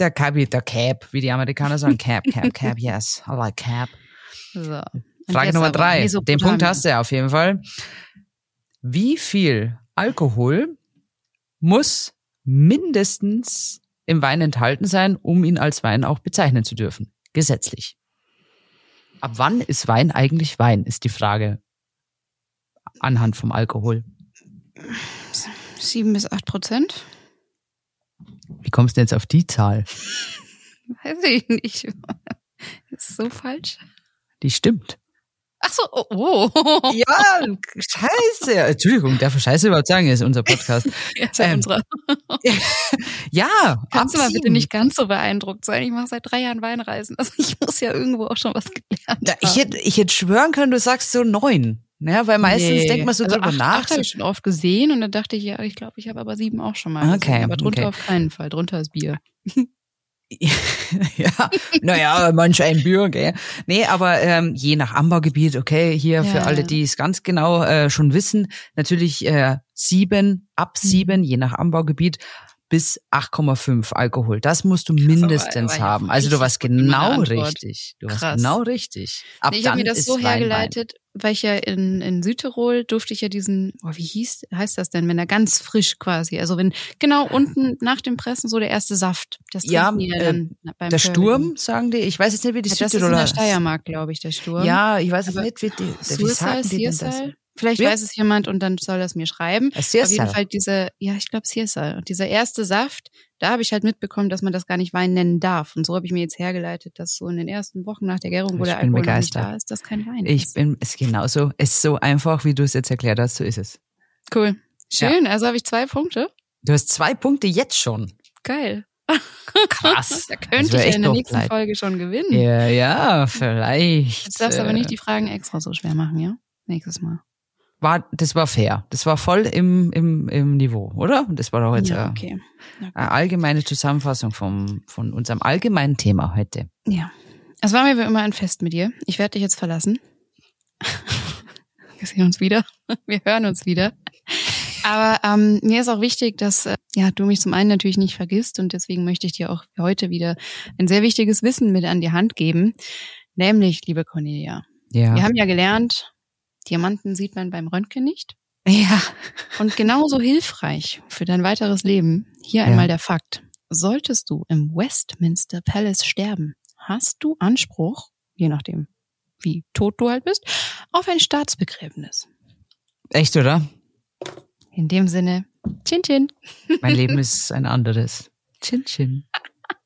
Der Cabi, der Cab, wie die Amerikaner sagen. Cab, Cab, Cab, yes. I like Cab. So. Frage Nummer drei. Den Punkt hast du ja auf jeden Fall. Wie viel Alkohol muss mindestens im Wein enthalten sein, um ihn als Wein auch bezeichnen zu dürfen? Gesetzlich. Ab wann ist Wein eigentlich Wein, ist die Frage anhand vom Alkohol. Sieben bis acht Prozent. Wie kommst du jetzt auf die Zahl? Weiß ich nicht. Das ist so falsch. Die stimmt. Ach so, oh. oh. Ja, scheiße. Entschuldigung, darf ich Scheiße überhaupt sagen, ist unser Podcast. ja, ist ja ähm, unserer. ja, Kannst du mal bitte nicht ganz so beeindruckt sein? Ich mache seit drei Jahren Weinreisen. Also ich muss ja irgendwo auch schon was gelernt haben. Ja, ich hätte, ich hätte schwören können, du sagst so neun. Ja, weil meistens nee. denkt man so also drüber acht, nach. Acht habe ich schon oft gesehen und dann dachte ich, ja, ich glaube, ich habe aber sieben auch schon mal. Okay, gesehen, aber drunter okay. auf keinen Fall. Drunter ist Bier. ja, naja, manch ein Bier, gell. Nee, aber ähm, je nach Anbaugebiet, okay, hier ja, für alle, die es ganz genau äh, schon wissen, natürlich äh, sieben, ab mhm. sieben, je nach Anbaugebiet, bis 8,5 Alkohol. Das musst du mindestens aber, aber haben. Also du warst genau richtig. Du Krass. warst genau richtig. Ab nee, ich habe mir das so hergeleitet, weil ich ja in, in Südtirol durfte ich ja diesen, oh, wie hieß, heißt das denn, wenn er ganz frisch quasi, also wenn genau unten nach dem Pressen so der erste Saft, das ja, äh, der Sturm, sagen die, ich weiß jetzt nicht, wie die ja, Südtiroler. Das ist in der Steiermark, glaube ich, der Sturm. Ja, ich weiß es nicht, wie die, wie sagen die denn das? Vielleicht Wie? weiß es jemand und dann soll das mir schreiben. Auf jeden Fall diese, ja, ich glaube Sirsal. Und dieser erste Saft, da habe ich halt mitbekommen, dass man das gar nicht Wein nennen darf. Und so habe ich mir jetzt hergeleitet, dass so in den ersten Wochen nach der Gärung, wo ich der Alkohol nicht da ist, das kein Wein ich ist. Ich bin, es ist genauso, es ist so einfach, wie du es jetzt erklärt hast, so ist es. Cool. Schön, ja. also habe ich zwei Punkte. Du hast zwei Punkte jetzt schon. Geil. Krass. da könnte ich ja in der nächsten bleiben. Folge schon gewinnen. Ja, ja, vielleicht. Jetzt darfst du aber nicht die Fragen extra so schwer machen, ja? Nächstes Mal war, das war fair. Das war voll im, im, im Niveau, oder? Das war doch jetzt ja, okay. okay. eine allgemeine Zusammenfassung vom, von unserem allgemeinen Thema heute. Ja. Es war mir wie immer ein Fest mit dir. Ich werde dich jetzt verlassen. Wir sehen uns wieder. Wir hören uns wieder. Aber ähm, mir ist auch wichtig, dass äh, ja du mich zum einen natürlich nicht vergisst und deswegen möchte ich dir auch heute wieder ein sehr wichtiges Wissen mit an die Hand geben. Nämlich, liebe Cornelia, ja. wir haben ja gelernt, Diamanten sieht man beim Röntgen nicht. Ja. Und genauso hilfreich für dein weiteres Leben. Hier ja. einmal der Fakt. Solltest du im Westminster Palace sterben, hast du Anspruch, je nachdem, wie tot du halt bist, auf ein Staatsbegräbnis. Echt, oder? In dem Sinne, Chin Chin. Mein Leben ist ein anderes. Chin Chin.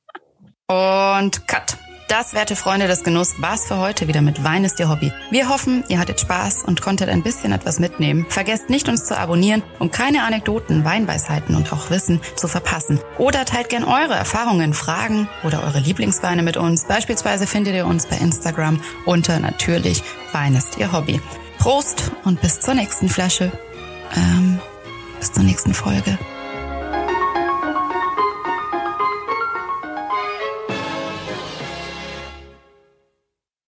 Und Cut. Das, werte Freunde des Genuss, war's für heute wieder mit Wein ist Ihr Hobby. Wir hoffen, ihr hattet Spaß und konntet ein bisschen etwas mitnehmen. Vergesst nicht, uns zu abonnieren, um keine Anekdoten, Weinweisheiten und auch Wissen zu verpassen. Oder teilt gern eure Erfahrungen, Fragen oder eure Lieblingsweine mit uns. Beispielsweise findet ihr uns bei Instagram unter natürlich Wein ist Ihr Hobby. Prost und bis zur nächsten Flasche. Ähm, bis zur nächsten Folge.